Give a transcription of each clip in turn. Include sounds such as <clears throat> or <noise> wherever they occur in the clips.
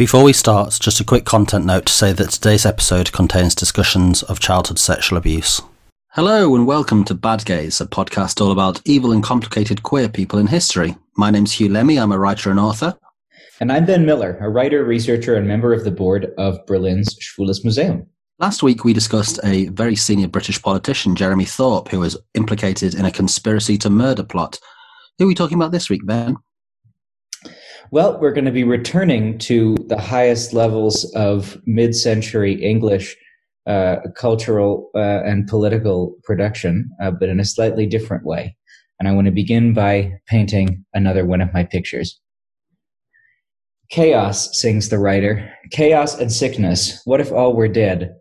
Before we start, just a quick content note to say that today's episode contains discussions of childhood sexual abuse. Hello and welcome to Bad Gays, a podcast all about evil and complicated queer people in history. My name's Huw Lemmey, I'm a writer and author. And I'm Ben Miller, a writer, researcher, and member of the board of Berlin's Schwules Museum. Last week we discussed a very senior British politician, Jeremy Thorpe, who was implicated in a conspiracy to murder plot. Who are we talking about this week, Ben? Well, we're going to be returning to the highest levels of mid century English uh, cultural uh, and political production, uh, but in a slightly different way. And I want to begin by painting another one of my pictures. Chaos, sings the writer. Chaos and sickness. What if all were dead?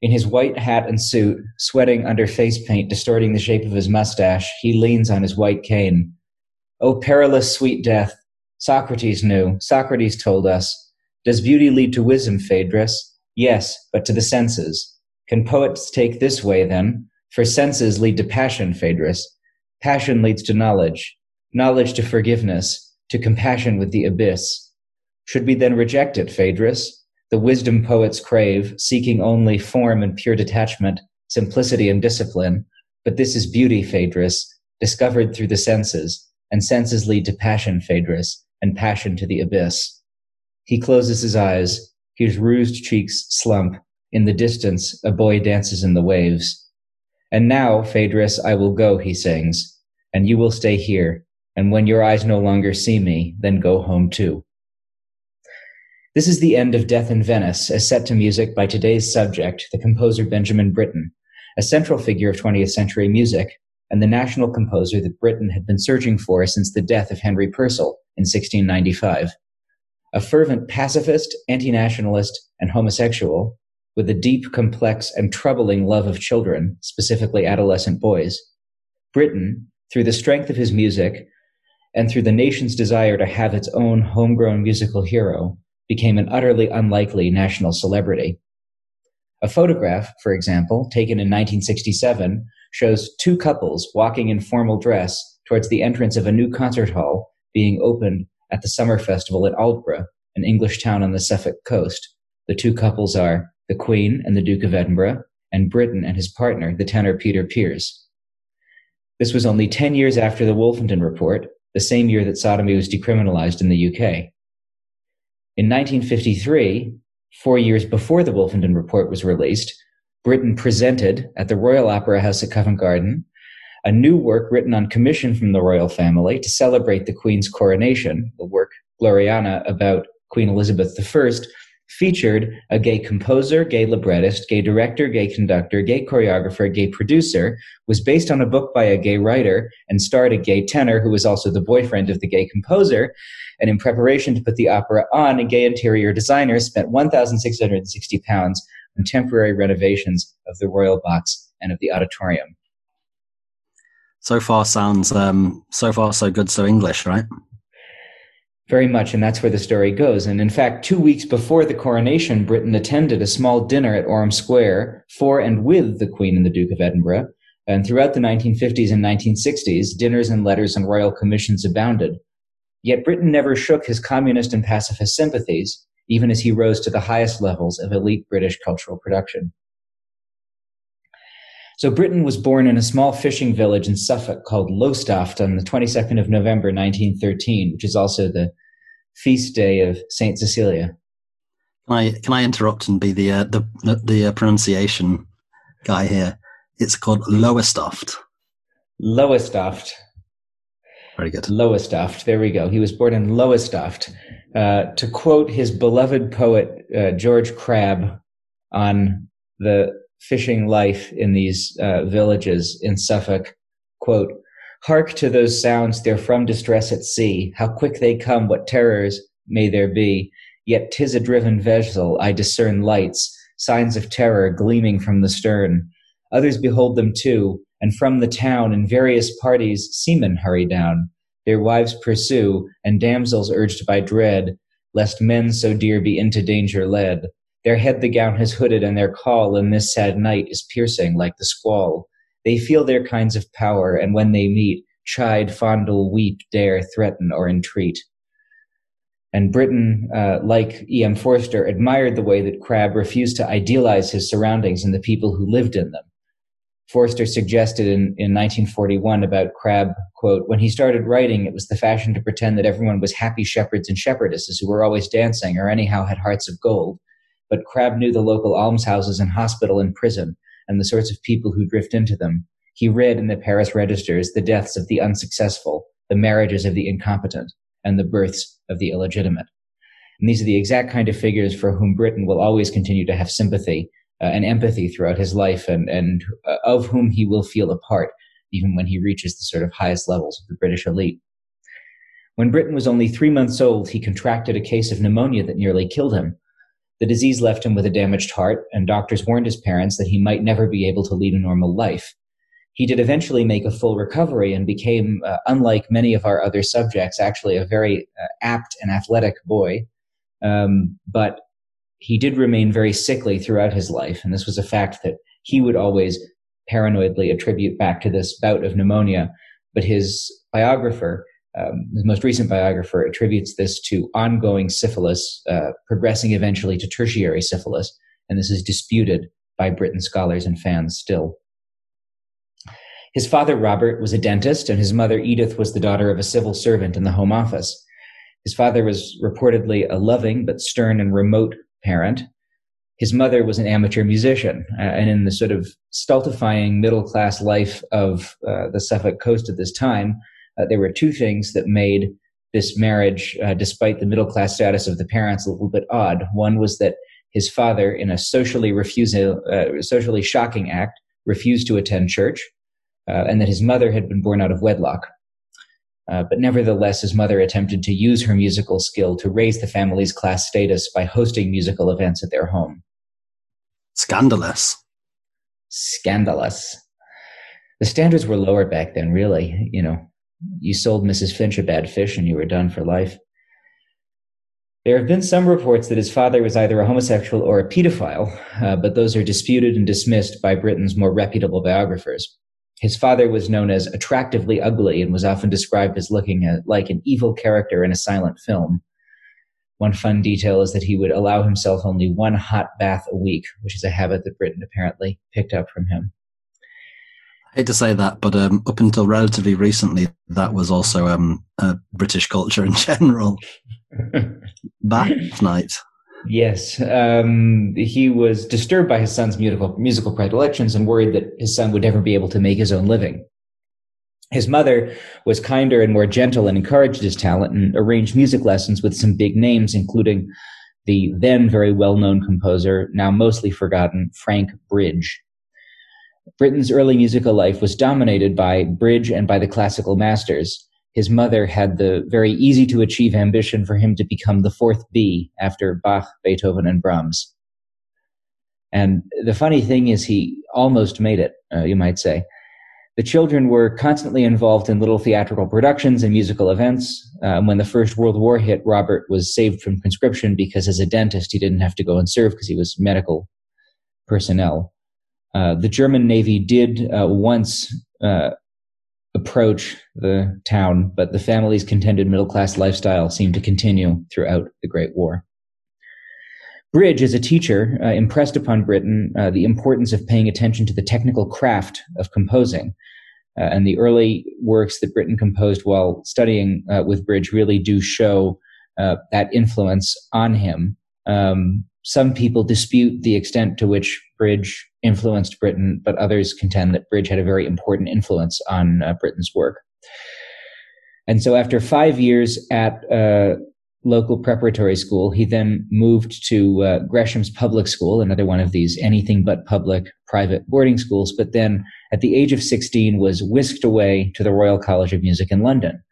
In his white hat and suit, sweating under face paint distorting the shape of his mustache, he leans on his white cane. O perilous sweet death, Socrates knew, Socrates told us. Does beauty lead to wisdom, Phaedrus? Yes, but to the senses. Can poets take this way then? For senses lead to passion, Phaedrus. Passion leads to knowledge. Knowledge to forgiveness, to compassion with the abyss. Should we then reject it, Phaedrus? The wisdom poets crave, seeking only form and pure detachment, simplicity and discipline. But this is beauty, Phaedrus, discovered through the senses, and senses lead to passion, Phaedrus, and passion to the abyss. He closes his eyes, his rouged cheeks slump. In the distance, a boy dances in the waves. And now, Phaedrus, I will go, he sings, and you will stay here. And when your eyes no longer see me, then go home too. This is the end of Death in Venice, as set to music by today's subject, the composer Benjamin Britten, a central figure of 20th century music, and the national composer that Britain had been searching for since the death of Henry Purcell in 1695. A fervent pacifist, anti nationalist, and homosexual, with a deep, complex, and troubling love of children, specifically adolescent boys, Britten, through the strength of his music and through the nation's desire to have its own homegrown musical hero, became an utterly unlikely national celebrity. A photograph, for example, taken in 1967, shows two couples walking in formal dress towards the entrance of a new concert hall being opened at the summer festival at Aldeburgh, an English town on the Suffolk coast. The two couples are the Queen and the Duke of Edinburgh, and Britten and his partner, the tenor Peter Pears. This was only 10 years after the Wolfenden Report, the same year that sodomy was decriminalized in the UK. In 1953, four years before the Wolfenden Report was released, Britten presented at the Royal Opera House at Covent Garden a new work written on commission from the royal family to celebrate the Queen's coronation. The work Gloriana about Queen Elizabeth I featured a gay composer, gay librettist, gay director, gay conductor, gay choreographer, gay producer, was based on a book by a gay writer, and starred a gay tenor who was also the boyfriend of the gay composer. And in preparation to put the opera on, a gay interior designer spent 1,660 on temporary renovations of the royal box and of the auditorium. So far, sounds um, so far so good, so English, right? Very much, and that's where the story goes. And in fact, two weeks before the coronation, Britten attended a small dinner at Orme Square for and with the Queen and the Duke of Edinburgh. And throughout the 1950s and 1960s, dinners and letters and royal commissions abounded. Yet Britten never shook his communist and pacifist sympathies, even as he rose to the highest levels of elite British cultural production. So Britten was born in a small fishing village in Suffolk called Lowestoft on the 22nd of November 1913, which is also the feast day of Saint Cecilia. Can I can I interrupt and be the uh, the the uh, pronunciation guy here? It's called Lowestoft. Lowestoft. Very good. Lowestoft. There we go. He was born in Lowestoft. Uh, to quote his beloved poet uh, George Crabbe on the fishing life in these uh, villages in Suffolk, quote, Hark to those sounds, they're from distress at sea. How quick they come, what terrors may there be. Yet 'tis a driven vessel, I discern lights, signs of terror gleaming from the stern. Others behold them too, and from the town in various parties seamen hurry down their wives pursue, and damsels urged by dread, lest men so dear be into danger led. Their head the gown has hooded, and their call in this sad night is piercing like the squall. They feel their kinds of power, and when they meet, chide, fondle, weep, dare, threaten, or entreat. And Britten, uh, like E.M. Forster, admired the way that Crabbe refused to idealize his surroundings and the people who lived in them. Forster suggested in, in 1941 about Crabbe, quote, when he started writing, it was the fashion to pretend that everyone was happy shepherds and shepherdesses who were always dancing or anyhow had hearts of gold. But Crabbe knew the local almshouses and hospital and prison and the sorts of people who drift into them. He read in the Paris registers the deaths of the unsuccessful, the marriages of the incompetent, and the births of the illegitimate. And these are the exact kind of figures for whom Britten will always continue to have sympathy and empathy throughout his life and, and uh, of whom he will feel a part even when he reaches the sort of highest levels of the British elite. When Britten was only three months old, he contracted a case of pneumonia that nearly killed him. The disease left him with a damaged heart, and doctors warned his parents that he might never be able to lead a normal life. He did eventually make a full recovery and became, uh, unlike many of our other subjects, actually a very uh, apt and athletic boy. Um, but he did remain very sickly throughout his life, and this was a fact that he would always paranoidly attribute back to this bout of pneumonia. But his biographer, um, his most recent biographer, attributes this to ongoing syphilis, uh, progressing eventually to tertiary syphilis, and this is disputed by Britten scholars and fans still. His father, Robert, was a dentist, and his mother, Edith, was the daughter of a civil servant in the Home Office. His father was reportedly a loving but stern and remote parent. His mother was an amateur musician, uh, and in the sort of stultifying middle class life of uh, the Suffolk coast at this time, uh, there were two things that made this marriage, uh, despite the middle class status of the parents, a little bit odd. One was that his father, in a socially refusal, uh, socially shocking act, refused to attend church, uh, and that his mother had been born out of wedlock. Uh, but nevertheless, his mother attempted to use her musical skill to raise the family's class status by hosting musical events at their home. Scandalous. Scandalous. The standards were lower back then, really. You know, you sold Mrs. Finch a bad fish and you were done for life. There have been some reports that his father was either a homosexual or a pedophile, uh, but those are disputed and dismissed by Britten's more reputable biographers. His father was known as attractively ugly and was often described as looking at, like an evil character in a silent film. One fun detail is that he would allow himself only one hot bath a week, which is a habit that Britten apparently picked up from him. I hate to say that, but um, up until relatively recently, that was also um, British culture in <laughs> general. <laughs> bath night. Yes, um, he was disturbed by his son's musical musical predilections and worried that his son would never be able to make his own living. His mother was kinder and more gentle and encouraged his talent and arranged music lessons with some big names, including the then very well known composer, now mostly forgotten, Frank Bridge. Britten's early musical life was dominated by Bridge and by the classical masters his mother had the very easy to achieve ambition for him to become the fourth B after Bach, Beethoven, and Brahms. And the funny thing is, he almost made it, uh, you might say. The children were constantly involved in little theatrical productions and musical events. Um, when the First World War hit, Robert was saved from conscription because, as a dentist, he didn't have to go and serve because he was medical personnel. Uh, the German Navy did uh, once uh, approach the town, but the family's contended middle class lifestyle seemed to continue throughout the Great War. Bridge, as a teacher, uh, impressed upon Britten uh, the importance of paying attention to the technical craft of composing. Uh, and the early works that Britten composed while studying uh, with Bridge really do show uh, that influence on him. Um, some people dispute the extent to which Bridge influenced Britten, but others contend that Bridge had a very important influence on uh, Britten's work. And so after five years at a local preparatory school, he then moved to uh, Gresham's Public School, another one of these anything but public private boarding schools, but then at the age of 16 was whisked away to the Royal College of Music in London.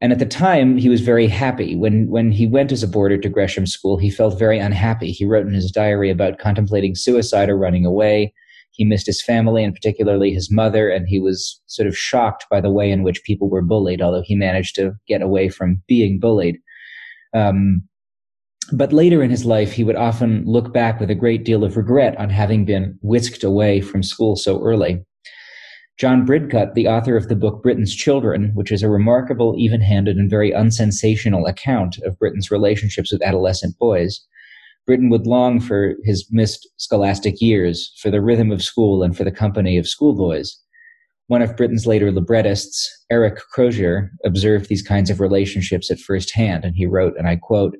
And at the time, he was very happy. When, when he went as a boarder to Gresham School, he felt very unhappy. He wrote in his diary about contemplating suicide or running away. He missed his family and particularly his mother, and he was sort of shocked by the way in which people were bullied, although he managed to get away from being bullied. Um, but later in his life, he would often look back with a great deal of regret on having been whisked away from school so early. John Bridcut, the author of the book Britten's Children, which is a remarkable, even handed, and very unsensational account of Britten's relationships with adolescent boys, Britten would long for his missed scholastic years, for the rhythm of school, and for the company of schoolboys. One of Britten's later librettists, Eric Crozier, observed these kinds of relationships at first hand, and he wrote, and I quote,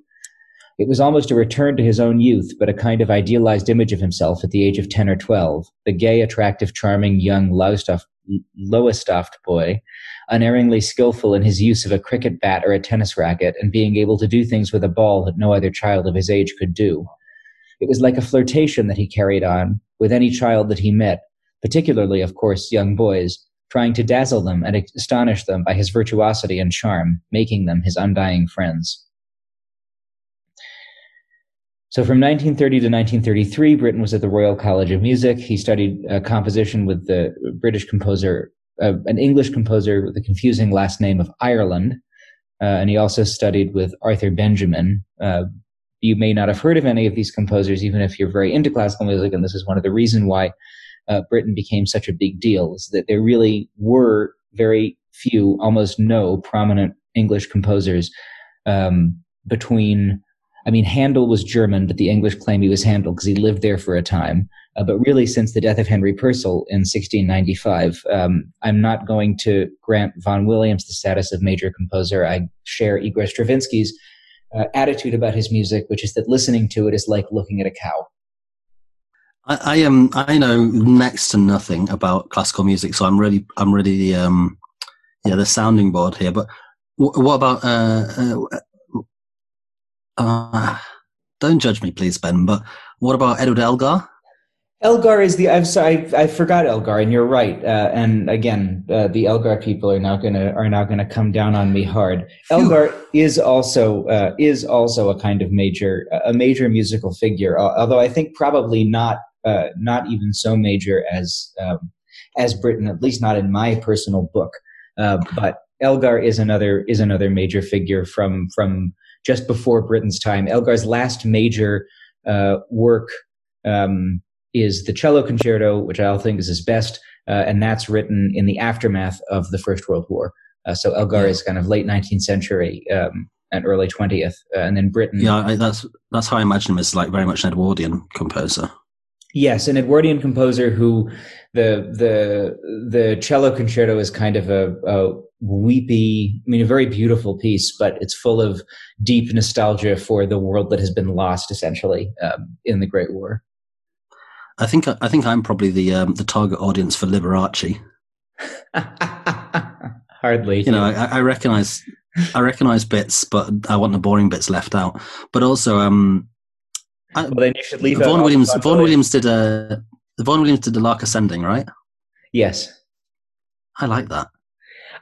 it was almost a return to his own youth, but a kind of idealized image of himself at the age of 10 or 12, the gay, attractive, charming young Lowestoft boy, unerringly skillful in his use of a cricket bat or a tennis racket, and being able to do things with a ball that no other child of his age could do. It was like a flirtation that he carried on with any child that he met, particularly, of course, young boys, trying to dazzle them and astonish them by his virtuosity and charm, making them his undying friends. So from 1930 to 1933, Britten was at the Royal College of Music. He studied uh, composition with the British composer, uh, an English composer with the confusing last name of Ireland. Uh, and he also studied with Arthur Benjamin. Uh, you may not have heard of any of these composers, even if you're very into classical music. And this is one of the reasons why uh, Britten became such a big deal is that there really were very few, almost no prominent English composers um, between. I mean, Handel was German, but the English claim he was Handel because he lived there for a time. Uh, but really, since the death of Henry Purcell in 1695, um, I'm not going to grant Vaughan Williams the status of major composer. I share Igor Stravinsky's uh, attitude about his music, which is that listening to it is like looking at a cow. I, I am. I know next to nothing about classical music, so I'm really, I'm really, um, yeah, the sounding board here. But what about? Uh, uh, uh, don't judge me, please, Ben. But what about Edward Elgar? Elgar is the I've I, I forgot Elgar, and you're right. Uh, and again, uh, the Elgar people are now gonna are now gonna come down on me hard. Elgar is also uh, is also a kind of major a major musical figure, although I think probably not uh, not even so major as um, as Britten, at least not in my personal book. Uh, but Elgar is another is another major figure from from just before Britten's time. Elgar's last major uh, work um, is the cello concerto, which I think is his best, uh, and that's written in the aftermath of the First World War. Uh, so Elgar yeah. is kind of late 19th century. Um, and early 20th uh, and then Britten yeah I, that's that's how i imagine him as like very much an edwardian composer Yes, an Edwardian composer who the the the cello concerto is kind of a, a, weepy, I mean, a very beautiful piece, but it's full of deep nostalgia for the world that has been lost, essentially, um, in the Great War. I think I think I'm probably the um, the target audience for Liberace. <laughs> Hardly, you know, I, I recognize I recognize bits, but I want the boring bits left out. But also, um, well, then you should leave. Vaughan Williams. Vaughan Williams did a. Vaughan Williams did the Lark Ascending, right? Yes. I like that.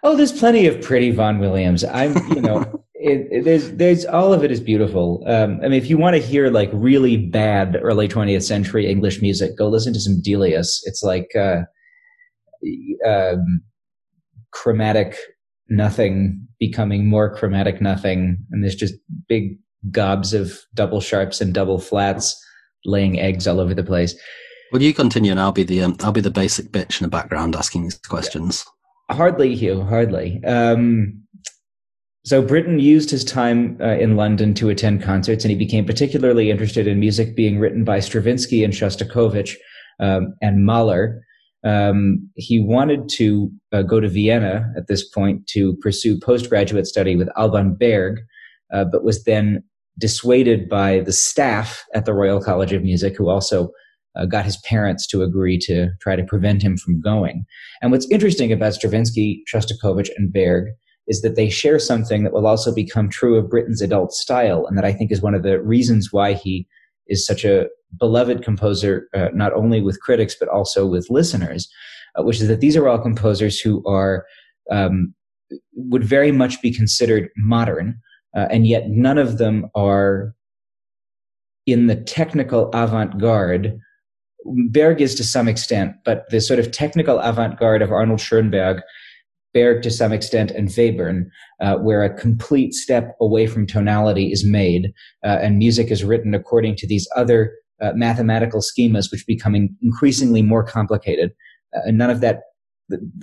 Oh, there's plenty of pretty Vaughan Williams. I'm, you know. <laughs> It, it, there's, there's all of it is beautiful. Um, I mean, if you want to hear like really bad early 20th century English music, go listen to some Delius. It's like uh, um, chromatic nothing becoming more chromatic nothing, and there's just big gobs of double sharps and double flats laying eggs all over the place. Well, you continue, and I'll be the um, I'll be the basic bitch in the background asking these questions. Hardly, Huw. Hardly. Um, so Britten used his time uh, in London to attend concerts, and he became particularly interested in music being written by Stravinsky and Shostakovich um, and Mahler. Um, he wanted to uh, go to Vienna at this point to pursue postgraduate study with Alban Berg, uh, but was then dissuaded by the staff at the Royal College of Music, who also uh, got his parents to agree to try to prevent him from going. And what's interesting about Stravinsky, Shostakovich, and Berg is that they share something that will also become true of Britten's adult style, and that I think is one of the reasons why he is such a beloved composer, uh, not only with critics but also with listeners, uh, which is that these are all composers who are um, would very much be considered modern, uh, and yet none of them are in the technical avant-garde. Berg is to some extent, but the sort of technical avant-garde of Arnold Schoenberg, Berg to some extent, and Webern, uh, where a complete step away from tonality is made, uh, and music is written according to these other uh, mathematical schemas, which becoming increasingly more complicated. Uh, and none of that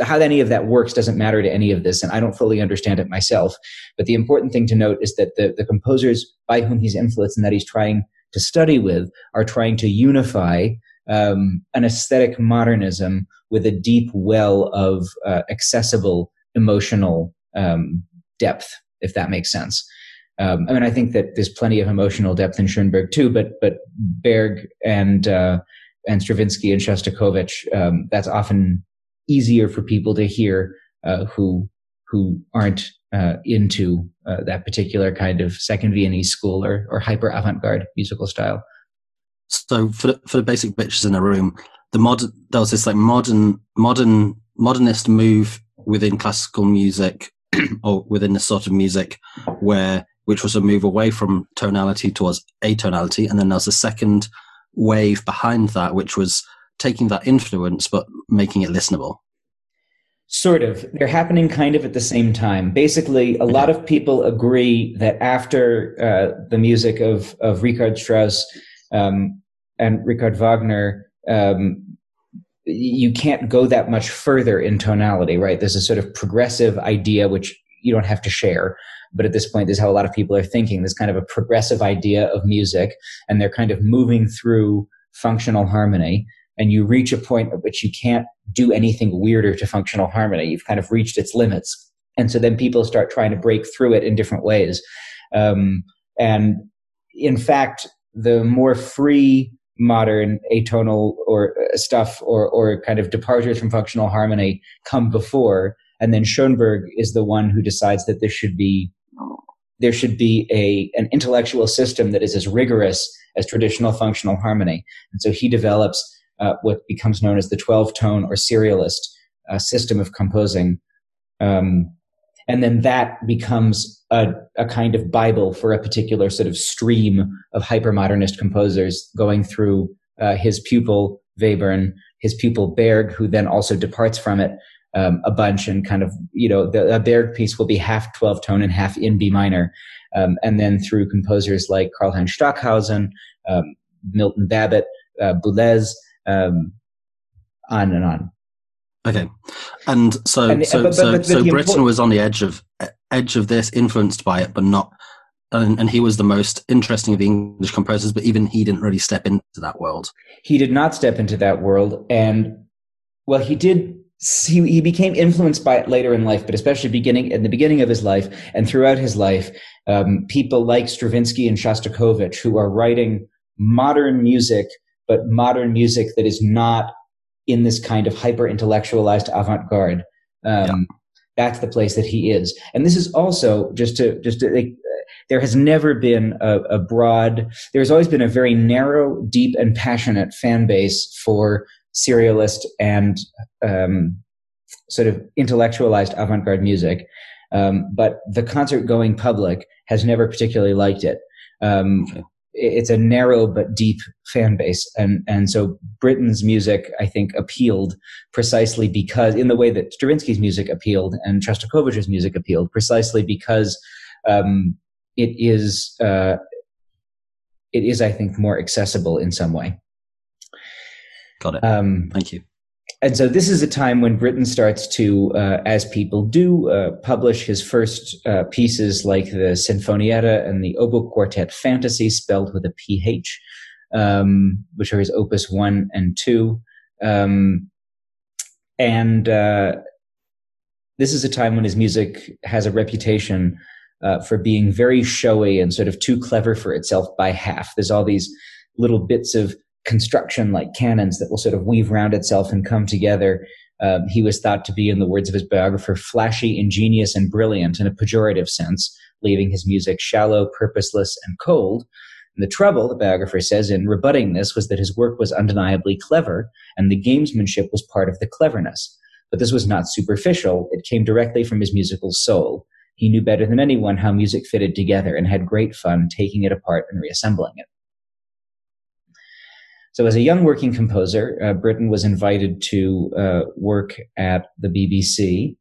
how any of that works doesn't matter to any of this, and I don't fully understand it myself. But the important thing to note is that the, the composers by whom he's influenced and that he's trying to study with are trying to unify um, an aesthetic modernism with a deep well of uh, accessible emotional um, depth, if that makes sense. Um, I mean, I think that there's plenty of emotional depth in Schoenberg too, but but Berg and uh, and Stravinsky and Shostakovich, um, that's often easier for people to hear uh, who who aren't uh, into uh, that particular kind of second Viennese school or, or hyper avant-garde musical style. So for the, for the basic bitches in the room, the modern there was this like modern modern modernist move within classical music <clears throat> or within this sort of music where which was a move away from tonality towards atonality, and then there was a second wave behind that, which was taking that influence but making it listenable. Sort of. They're happening kind of at the same time. Basically, a lot of people agree that after uh, the music of, of Richard Strauss um, and Richard Wagner, um, you can't go that much further in tonality, right? There's a sort of progressive idea which you don't have to share. But at this point, this is how a lot of people are thinking. This kind of a progressive idea of music, and they're kind of moving through functional harmony and you reach a point at which you can't do anything weirder to functional harmony. You've kind of reached its limits. And so then people start trying to break through it in different ways. Um, and in fact, the more free modern atonal or uh, stuff or, or kind of departures from functional harmony come before. And then Schoenberg is the one who decides that this should be, there should be a, an intellectual system that is as rigorous as traditional functional harmony. And so he develops uh, what becomes known as the 12 tone or serialist uh, system of composing. Um, and then that becomes a, a, kind of Bible for a particular sort of stream of hypermodernist composers going through uh, his pupil Webern, his pupil Berg, who then also departs from it um, a bunch and kind of, you know, the Berg piece will be half 12 tone and half in B minor. Um, and then through composers like Karlheinz Stockhausen, um, Milton Babbitt, uh, Boulez, um, on and on. Okay, and so and, so but, but, but, so, so Britten was on the edge of edge of this, influenced by it, but not. And, and he was the most interesting of the English composers, but even he didn't really step into that world. He did not step into that world, and well, he did he, he became influenced by it later in life, but especially beginning in the beginning of his life and throughout his life, um, people like Stravinsky and Shostakovich who are writing modern music but modern music that is not in this kind of hyper intellectualized avant garde. Um, yeah. That's the place that he is. And this is also just to, just to, like, there has never been a, a broad, there's always been a very narrow, deep, and passionate fan base for serialist and um, sort of intellectualized avant garde music. Um, but the concert going public has never particularly liked it. Um, it's a narrow but deep fan base and and so Britten's music I think appealed precisely because in the way that Stravinsky's music appealed and Shostakovich's music appealed precisely because um, it is uh, it is I think more accessible in some way. Got it. Um, Thank you and so this is a time when Britten starts to, uh, as people do, uh, publish his first uh, pieces like the Sinfonietta and the Oboe Quartet Fantasy, spelled with a PH, um, which are his opus one and two. Um, and uh, this is a time when his music has a reputation uh, for being very showy and sort of too clever for itself by half. There's all these little bits of construction like canons that will sort of weave around itself and come together. Um, he was thought to be, in the words of his biographer, flashy, ingenious, and brilliant in a pejorative sense, leaving his music shallow, purposeless, and cold. And the trouble, the biographer says, in rebutting this was that his work was undeniably clever, and the gamesmanship was part of the cleverness. But this was not superficial, it came directly from his musical soul. He knew better than anyone how music fitted together and had great fun taking it apart and reassembling it. So, as a young working composer, uh, Britten was invited to uh, work at the BBC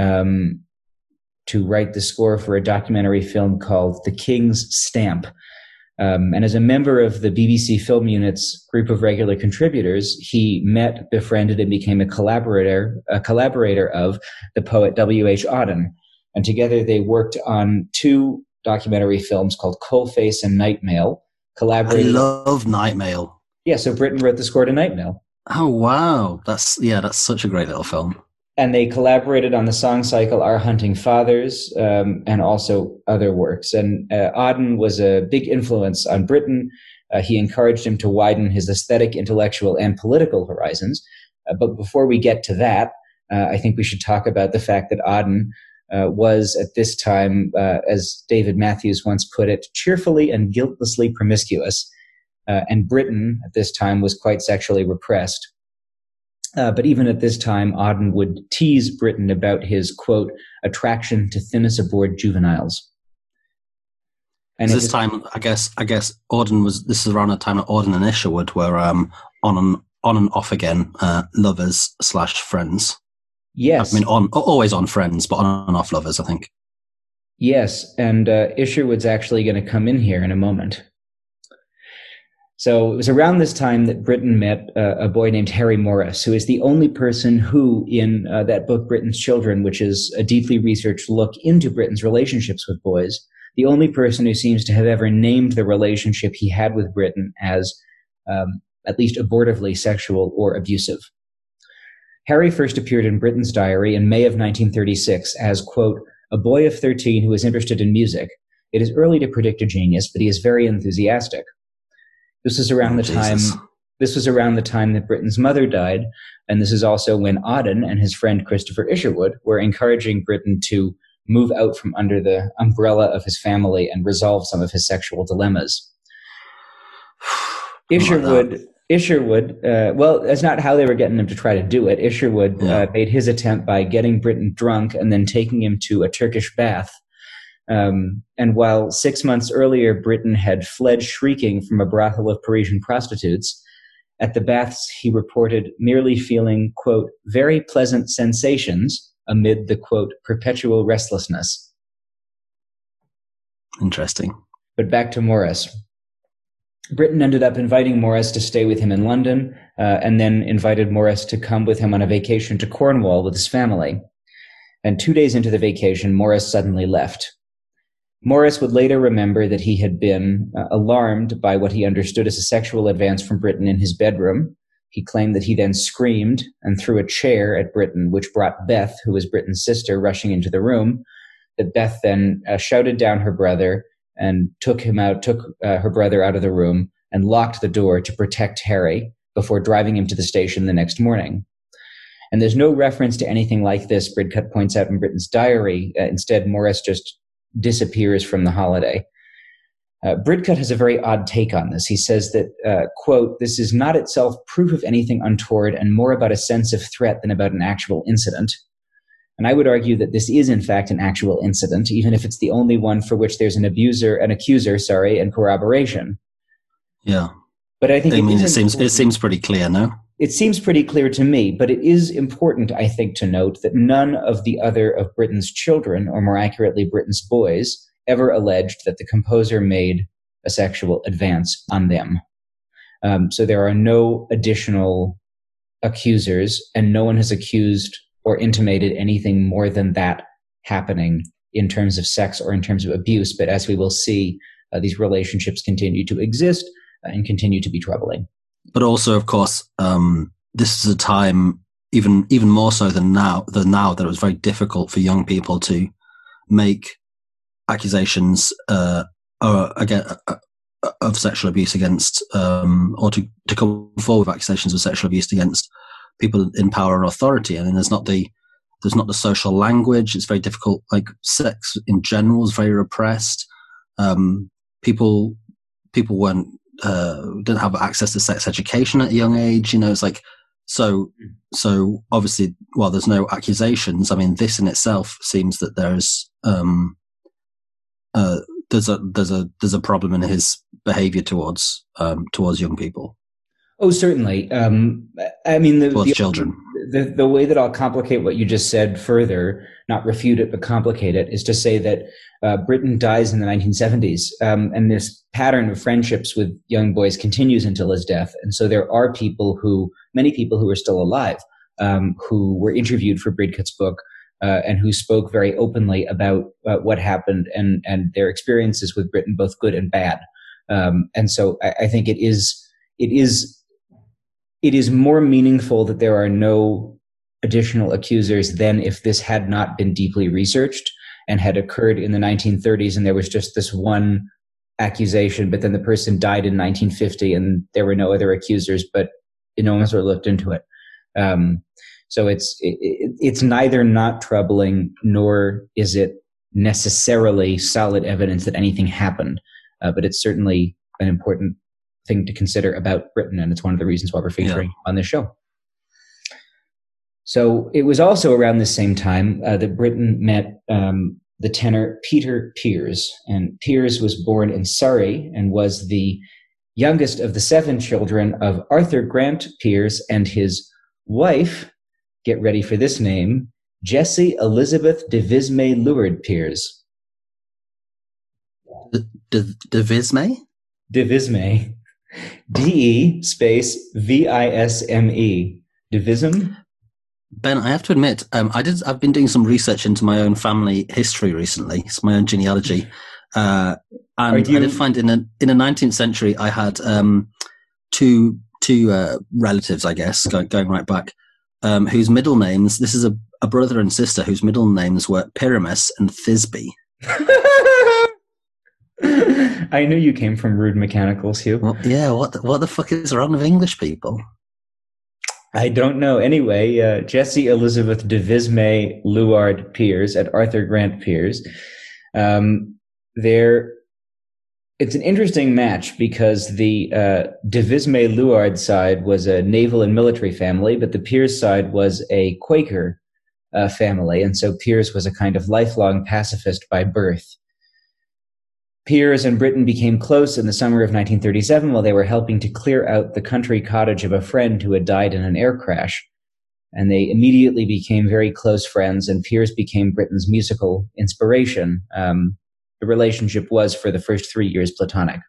um, to write the score for a documentary film called The King's Stamp. Um, and as a member of the BBC Film Unit's group of regular contributors, he met, befriended, and became a collaborator, a collaborator of the poet W.H. Auden. And together they worked on two documentary films called Coalface and Nightmail. Collaborated. I love Nightmail. Yeah, so Britten wrote the score to Night Nightmail. Oh wow, that's yeah, that's such a great little film and they collaborated on the song cycle Our Hunting Fathers um, and also other works. And uh, Auden was a big influence on Britten. Uh, he encouraged him to widen his aesthetic, intellectual, and political horizons. Uh, but before we get to that, uh, I think we should talk about the fact that Auden uh, was at this time, uh, as David Matthews once put it, cheerfully and guiltlessly promiscuous. And Britten at this time was quite sexually repressed. Uh, but even at this time, Auden would tease Britten about his quote attraction to thinnest aboard juveniles. And this time, I guess, I guess Auden was. This is around the time that Auden and Isherwood were um, on and on and off again, uh, lovers slash friends. Yes, I mean, on always on friends, but on and off lovers. I think. Yes, and uh, Isherwood's actually going to come in here in a moment. So it was around this time that Britten met uh, a boy named Harry Morris, who is the only person who, in uh, that book, Britten's Children, which is a deeply researched look into Britten's relationships with boys, the only person who seems to have ever named the relationship he had with Britten as um, at least abortively sexual or abusive. Harry first appeared in Britten's diary in May of 1936 as, quote, a boy of 13 who is interested in music. It is early to predict a genius, but he is very enthusiastic. This was around oh, the Jesus. time. This was around the time that Britten's mother died, and this is also when Auden and his friend Christopher Isherwood were encouraging Britten to move out from under the umbrella of his family and resolve some of his sexual dilemmas. <sighs> Isherwood, Isherwood, uh, well, that's not how they were getting him to try to do it. Isherwood yeah. uh, made his attempt by getting Britten drunk and then taking him to a Turkish bath um, and while six months earlier Britten had fled shrieking from a brothel of Parisian prostitutes, at the baths he reported merely feeling, quote, very pleasant sensations amid the, quote, perpetual restlessness. Interesting. But back to Morris. Britten ended up inviting Morris to stay with him in London, uh, and then invited Morris to come with him on a vacation to Cornwall with his family. And two days into the vacation, Morris suddenly left. Morris would later remember that he had been uh, alarmed by what he understood as a sexual advance from Britten in his bedroom. He claimed that he then screamed and threw a chair at Britten, which brought Beth, who was Britten's sister, rushing into the room. That Beth then uh, shouted down her brother and took him out, took uh, her brother out of the room and locked the door to protect Harry before driving him to the station the next morning. And there's no reference to anything like this, Bridcut points out in Britten's diary. Uh, instead, Morris just disappears from the holiday. Uh, Bridcut has a very odd take on this. He says that, uh, quote, this is not itself proof of anything untoward and more about a sense of threat than about an actual incident. And I would argue that this is in fact an actual incident, even if it's the only one for which there's an abuser, an accuser, sorry, and corroboration. Yeah. But I think I mean, it seems it seems pretty clear, no? It seems pretty clear to me, but it is important, I think, to note that none of the other of Britten's children, or more accurately, Britten's boys, ever alleged that the composer made a sexual advance on them. Um, so there are no additional accusers, and no one has accused or intimated anything more than that happening in terms of sex or in terms of abuse. But as we will see, uh, these relationships continue to exist and continue to be troubling but also, of course, um, this is a time even even more so than now than now that it was very difficult for young people to make accusations uh, or again uh, uh, of sexual abuse against um, or to, to come forward with accusations of sexual abuse against people in power or authority. And then there's not the there's not the social language. It's very difficult like sex in general is very repressed. Um, people people weren't uh, didn't have access to sex education at a young age. You know, it's like so. So obviously, while there's no accusations, I mean, this in itself seems that there's um, uh, there's a there's a there's a problem in his behavior towards um, towards young people. Oh, certainly. Um, I mean, the, towards the, children. The, the way that I'll complicate what you just said further, not refute it, but complicate it, is to say that uh, Britten dies in the 1970s. Um, and this pattern of friendships with young boys continues until his death. And so there are people who, many people who are still alive, um, who were interviewed for Bridcut's book uh, and who spoke very openly about uh, what happened and, and their experiences with Britten, both good and bad. Um, and so I, I think it is, it is it is more meaningful that there are no additional accusers than if this had not been deeply researched and had occurred in the 1930s and there was just this one accusation, but then the person died in 1950 and there were no other accusers, but no one sort of looked into it. Um, so it's it, it's neither not troubling nor is it necessarily solid evidence that anything happened, uh, but it's certainly an important thing to consider about Britten, and it's one of the reasons why we're featuring yeah. on this show. So it was also around the same time uh, that Britten met um, the tenor Peter Pears, and Pears was born in Surrey and was the youngest of the seven children of Arthur Grant Pears and his wife. Get ready for this name, Jessie Elizabeth de Visme Luard Pears. De, de, de Visme? De Visme. D E space V I S M E. Divism? Ben, I have to admit, um, I did. I've been doing some research into my own family history recently. It's my own genealogy, uh, and you... I did find in a in the 19th century, I had um, two two uh, relatives, I guess, going, going right back, um, whose middle names. This is a, a brother and sister whose middle names were Pyramus and Thisbe. <laughs> <laughs> I knew you came from rude mechanicals, Huw. Well, yeah, what the, what the fuck is wrong with English people? I don't know. Anyway, uh, Jessie Elizabeth de Visme Luard Pears at Arthur Grant Pears. Um, there, it's an interesting match because the uh, de Visme Luard side was a naval and military family, but the Pears side was a Quaker uh, family, and so Pears was a kind of lifelong pacifist by birth. Pears and Britten became close in the summer of 1937 while they were helping to clear out the country cottage of a friend who had died in an air crash. And they immediately became very close friends, and Pears became Britten's musical inspiration. Um, the relationship was, for the first three years, platonic.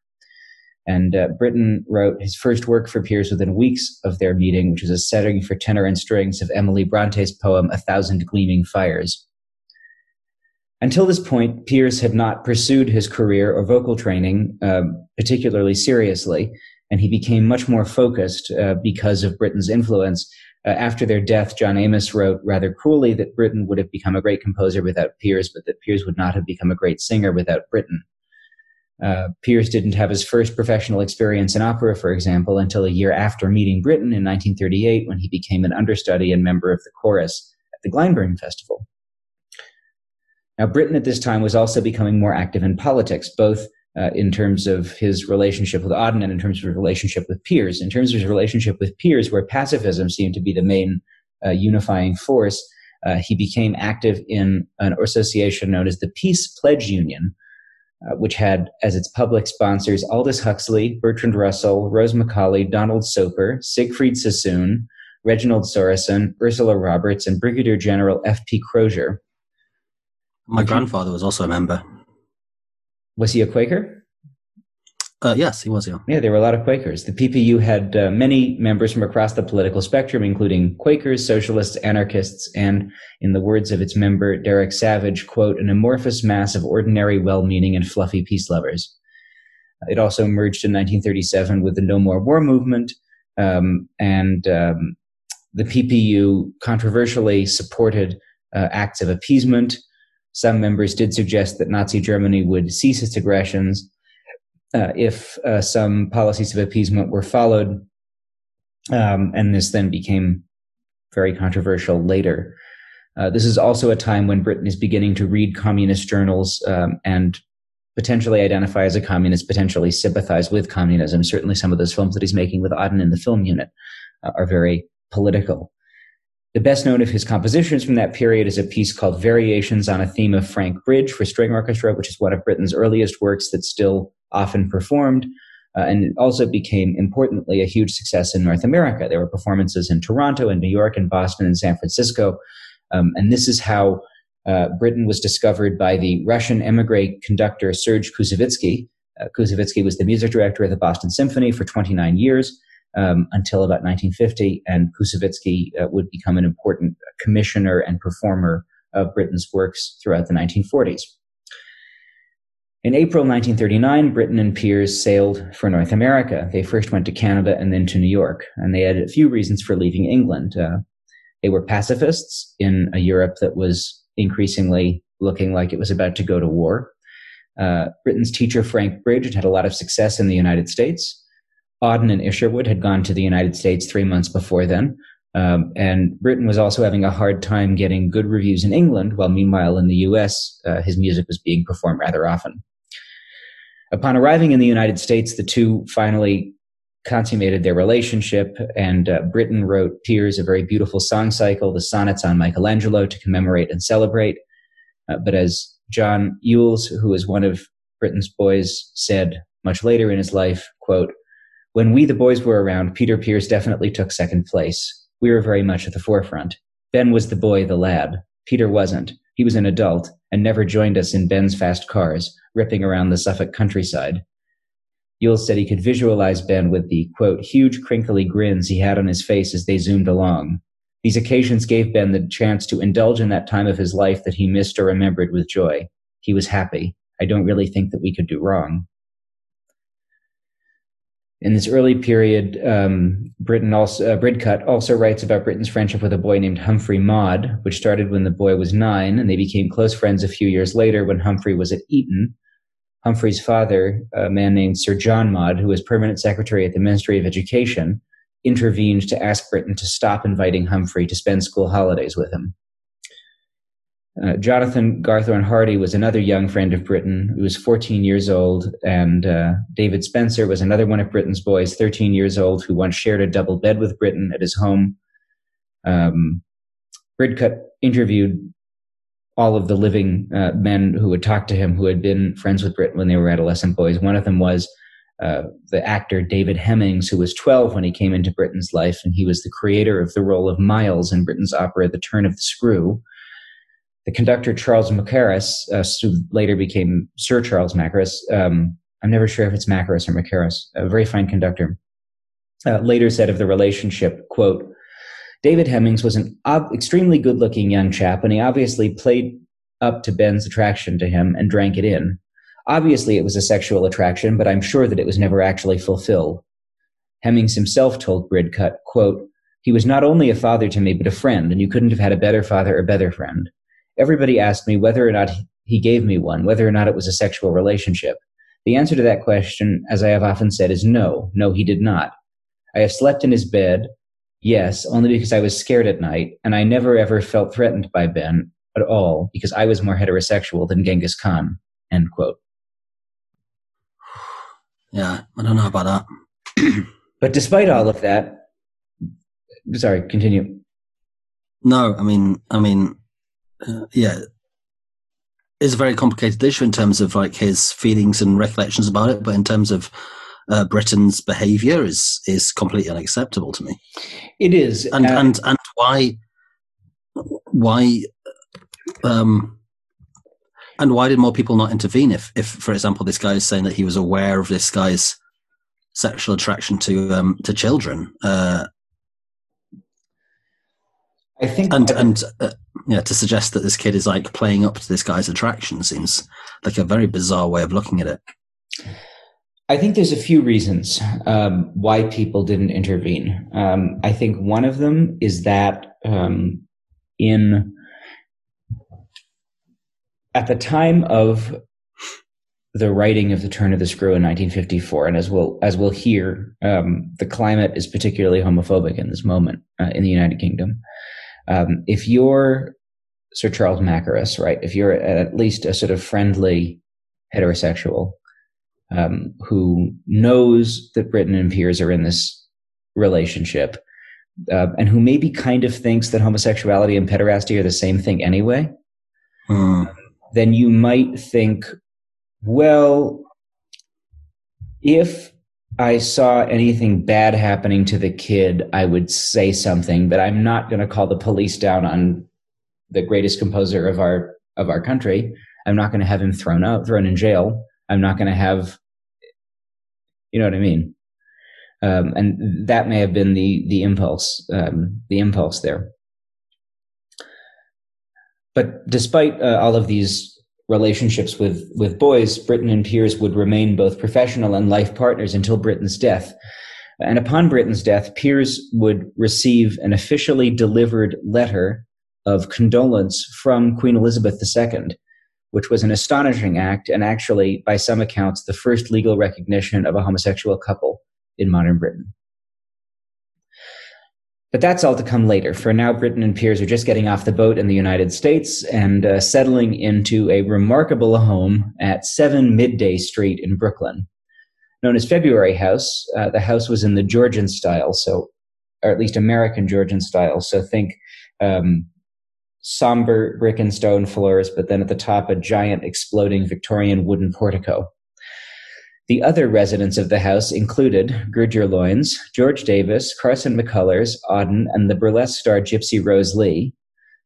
And uh, Britten wrote his first work for Pears within weeks of their meeting, which was a setting for tenor and strings of Emily Bronte's poem, A Thousand Gleaming Fires. Until this point, Pears had not pursued his career or vocal training um, particularly seriously, and he became much more focused uh, because of Britten's influence. Uh, after their death, John Amos wrote rather cruelly that Britten would have become a great composer without Pears, but that Pears would not have become a great singer without Britten. Uh, Pears didn't have his first professional experience in opera, for example, until a year after meeting Britten in 1938 when he became an understudy and member of the chorus at the Glyndebourne Festival. Now, Britten at this time was also becoming more active in politics, both uh, in terms of his relationship with Auden and in terms of his relationship with Pears. In terms of his relationship with Pears, where pacifism seemed to be the main uh, unifying force, uh, he became active in an association known as the Peace Pledge Union, uh, which had as its public sponsors Aldous Huxley, Bertrand Russell, Rose Macaulay, Donald Soper, Siegfried Sassoon, Reginald Sorensen, Ursula Roberts, and Brigadier General F.P. Crozier. My grandfather was also a member. Was he a Quaker? Uh, yes, he was. Yeah. Yeah, there were a lot of Quakers. The PPU had uh, many members from across the political spectrum, including Quakers, socialists, anarchists, and, in the words of its member Derek Savage, "quote an amorphous mass of ordinary, well-meaning, and fluffy peace lovers." It also emerged in 1937 with the No More War movement, um, and um, the PPU controversially supported uh, acts of appeasement some members did suggest that Nazi Germany would cease its aggressions uh, if uh, some policies of appeasement were followed. Um, and this then became very controversial later. Uh, this is also a time when Britten is beginning to read communist journals um, and potentially identify as a communist, potentially sympathize with communism. Certainly, some of those films that he's making with Auden in the film unit uh, are very political. The best known of his compositions from that period is a piece called Variations on a Theme of Frank Bridge for String Orchestra, which is one of Britten's earliest works that's still often performed. Uh, and it also became, importantly, a huge success in North America. There were performances in Toronto and New York and Boston and San Francisco. Um, and this is how uh, Britten was discovered by the Russian emigre conductor Serge Koussevitzky. Uh, Koussevitzky was the music director of the Boston Symphony for 29 years um, until about 1950, and Koussevitzky uh, would become an important commissioner and performer of Britten's works throughout the 1940s. In April 1939, Britten and Pears sailed for North America. They first went to Canada and then to New York, and they had a few reasons for leaving England. Uh, they were pacifists in a Europe that was increasingly looking like it was about to go to war. Uh, Britten's teacher, Frank Bridge, had a lot of success in the United States. Auden and Isherwood had gone to the United States three months before then. Um, and Britten was also having a hard time getting good reviews in England, while meanwhile in the US, uh, his music was being performed rather often. Upon arriving in the United States, the two finally consummated their relationship, and uh, Britten wrote Pears, a very beautiful song cycle, the sonnets on Michelangelo to commemorate and celebrate. Uh, but as John Ewells, who was one of Britten's boys, said much later in his life, quote, when we, the boys, were around, Peter Pears definitely took second place. We were very much at the forefront. Ben was the boy, the lad. Peter wasn't. He was an adult and never joined us in Ben's fast cars ripping around the Suffolk countryside. Yule said he could visualize Ben with the, quote, huge crinkly grins he had on his face as they zoomed along. These occasions gave Ben the chance to indulge in that time of his life that he missed or remembered with joy. He was happy. I don't really think that we could do wrong. In this early period, um, Britten also, uh, Bridcut also writes about Britten's friendship with a boy named Humphrey Maud, which started when the boy was nine, and they became close friends a few years later when Humphrey was at Eton, Humphrey's father, a man named Sir John Maud, who was permanent secretary at the Ministry of Education, intervened to ask Britten to stop inviting Humphrey to spend school holidays with him. Uh, Jonathan Gathorne Hardy was another young friend of Britten, who was 14 years old, and uh, David Spencer was another one of Britten's boys, 13 years old, who once shared a double bed with Britten at his home. Um, Bridcut interviewed all of the living uh, men who would talk to him who had been friends with Britten when they were adolescent boys. One of them was uh, the actor David Hemmings, who was 12 when he came into Britten's life, and he was the creator of the role of Miles in Britten's opera The Turn of the Screw. The conductor Charles Mackerras, uh, who later became Sir Charles Mackerras, um, I'm never sure if it's Mackerras or Mackerras, a very fine conductor, uh, later said of the relationship, quote, David Hemmings was an ob- extremely good looking young chap, and he obviously played up to Ben's attraction to him and drank it in. Obviously, it was a sexual attraction, but I'm sure that it was never actually fulfilled. Hemmings himself told Bridcut, quote, he was not only a father to me, but a friend, and you couldn't have had a better father or better friend. Everybody asked me whether or not he gave me one, whether or not it was a sexual relationship. The answer to that question, as I have often said, is no. No, he did not. I have slept in his bed. Yes, only because I was scared at night, and I never ever felt threatened by Ben at all because I was more heterosexual than Genghis Khan. End quote. Yeah, I don't know about that. <clears throat> but despite all of that, sorry, continue. No, I mean, I mean, uh, yeah, it's a very complicated issue in terms of like his feelings and recollections about it, but in terms of uh, Britten's behaviour is is completely unacceptable to me. It is, and uh, and and why why um and why did more people not intervene? If if for example this guy is saying that he was aware of this guy's sexual attraction to um to children. Uh, I think, and and uh, yeah, to suggest that this kid is like playing up to this guy's attraction seems like a very bizarre way of looking at it. I think there's a few reasons um, why people didn't intervene. Um, I think one of them is that um, in at the time of the writing of the Turn of the Screw in 1954, and as we'll as we'll hear, um, the climate is particularly homophobic in this moment uh, in the United Kingdom. Um, if you're Sir Charles Mackerras, right? If you're at least a sort of friendly heterosexual, um, who knows that Britten and Pears are in this relationship, uh, and who maybe kind of thinks that homosexuality and pederasty are the same thing anyway, hmm. then you might think, well, if I saw anything bad happening to the kid, I would say something, but I'm not going to call the police down on the greatest composer of our of our country. I'm not going to have him thrown out, thrown in jail. I'm not going to have, you know what I mean. Um, and that may have been the the impulse, um, the impulse there. But despite uh, all of these relationships with with boys, Britten and Pears would remain both professional and life partners until Britten's death. And upon Britten's death, Pears would receive an officially delivered letter of condolence from Queen Elizabeth II, which was an astonishing act and actually, by some accounts, the first legal recognition of a homosexual couple in modern Britain. But that's all to come later. For now, Britten and Pears are just getting off the boat in the United States and uh, settling into a remarkable home at 7 Middagh Street in Brooklyn. Known as February House, uh, the house was in the Georgian style, so, or at least American Georgian style. So think um, somber brick and stone floors, but then at the top, a giant exploding Victorian wooden portico. The other residents of the house included Your Loins, George Davis, Carson McCullers, Auden, and the burlesque star Gypsy Rose Lee.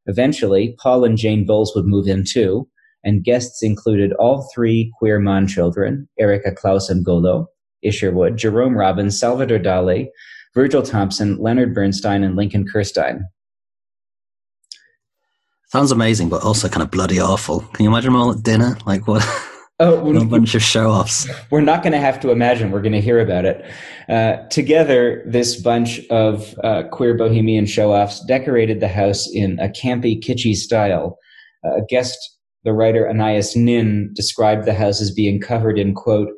Eventually, Paul and Jane Bowles would move in too, and guests included all three queer Mann children, Erika Klaus and Golo, Isherwood, Jerome Robbins, Salvador Dali, Virgil Thomson, Leonard Bernstein, and Lincoln Kirstein. Sounds amazing, but also kind of bloody awful. Can you imagine them all at dinner? Like what? <laughs> Oh, we're, a bunch of show offs. We're not going to have to imagine. We're going to hear about it. Uh, together, this bunch of uh, queer bohemian show offs decorated the house in a campy, kitschy style. Uh, a guest, the writer Anais Nin, described the house as being covered in, quote,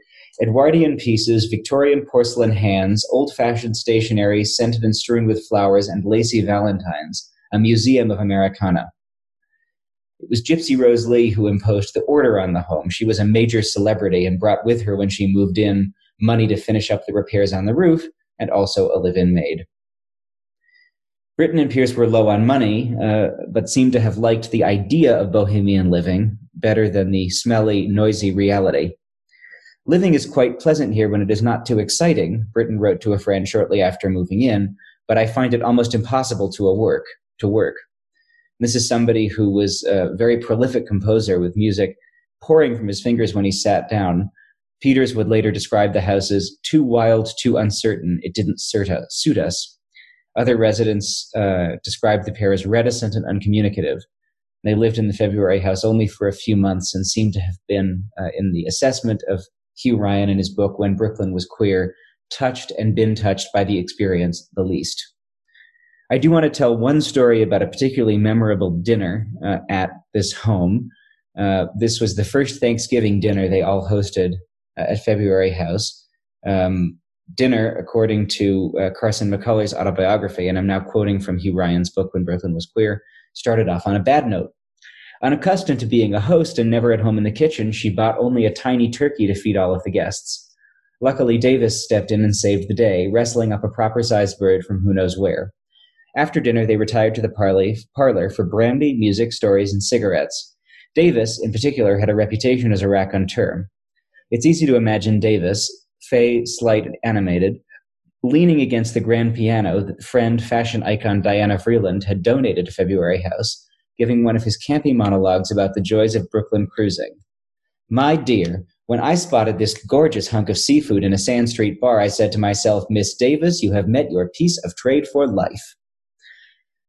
Edwardian pieces, Victorian porcelain hands, old fashioned stationery scented and strewn with flowers, and lacy valentines, a museum of Americana. It was Gypsy Rose Lee who imposed the order on the home. She was a major celebrity and brought with her when she moved in money to finish up the repairs on the roof and also a live in maid. Britten and Pears were low on money, uh, but seemed to have liked the idea of bohemian living better than the smelly, noisy reality. Living is quite pleasant here when it is not too exciting, Britten wrote to a friend shortly after moving in, but I find it almost impossible to work, to work. This is somebody who was a very prolific composer with music pouring from his fingers when he sat down. Peters would later describe the house as too wild, too uncertain. It didn't suit us. Other residents uh, described the pair as reticent and uncommunicative. They lived in the February house only for a few months and seem to have been, uh, in the assessment of Hugh Ryan in his book, When Brooklyn Was Queer, touched and been touched by the experience the least. I do want to tell one story about a particularly memorable dinner uh, at this home. Uh, this was the first Thanksgiving dinner they all hosted uh, at February House. Um, dinner, according to uh, Carson McCullers' autobiography, and I'm now quoting from Hugh Ryan's book, When Brooklyn Was Queer, started off on a bad note. Unaccustomed to being a host and never at home in the kitchen, she bought only a tiny turkey to feed all of the guests. Luckily, Davis stepped in and saved the day, wrestling up a proper sized bird from who knows where. After dinner, they retired to the parlor for brandy, music, stories, and cigarettes. Davis, in particular, had a reputation as a raconteur. It's easy to imagine Davis, fey, slight, and animated, leaning against the grand piano that friend fashion icon Diana Vreeland had donated to February House, giving one of his campy monologues about the joys of Brooklyn cruising. My dear, when I spotted this gorgeous hunk of seafood in a Sand Street bar, I said to myself, Miss Davis, you have met your piece of trade for life.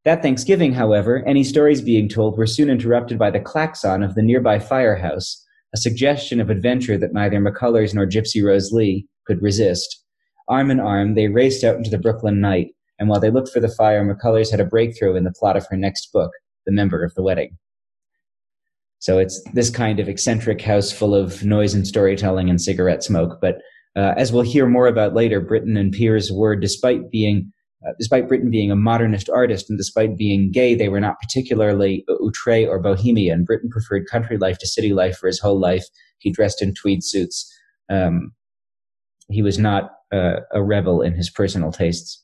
That Thanksgiving, however, any stories being told were soon interrupted by the klaxon of the nearby firehouse, a suggestion of adventure that neither McCullers nor Gypsy Rose Lee could resist. Arm in arm, they raced out into the Brooklyn night, and while they looked for the fire, McCullers had a breakthrough in the plot of her next book, The Member of the Wedding. So it's this kind of eccentric house full of noise and storytelling and cigarette smoke. But uh, as we'll hear more about later, Britten and Pears were, despite being uh, despite Britten being a modernist artist and despite being gay, they were not particularly outre or bohemian. Britten preferred country life to city life for his whole life. He dressed in tweed suits. Um, he was not uh, a rebel in his personal tastes.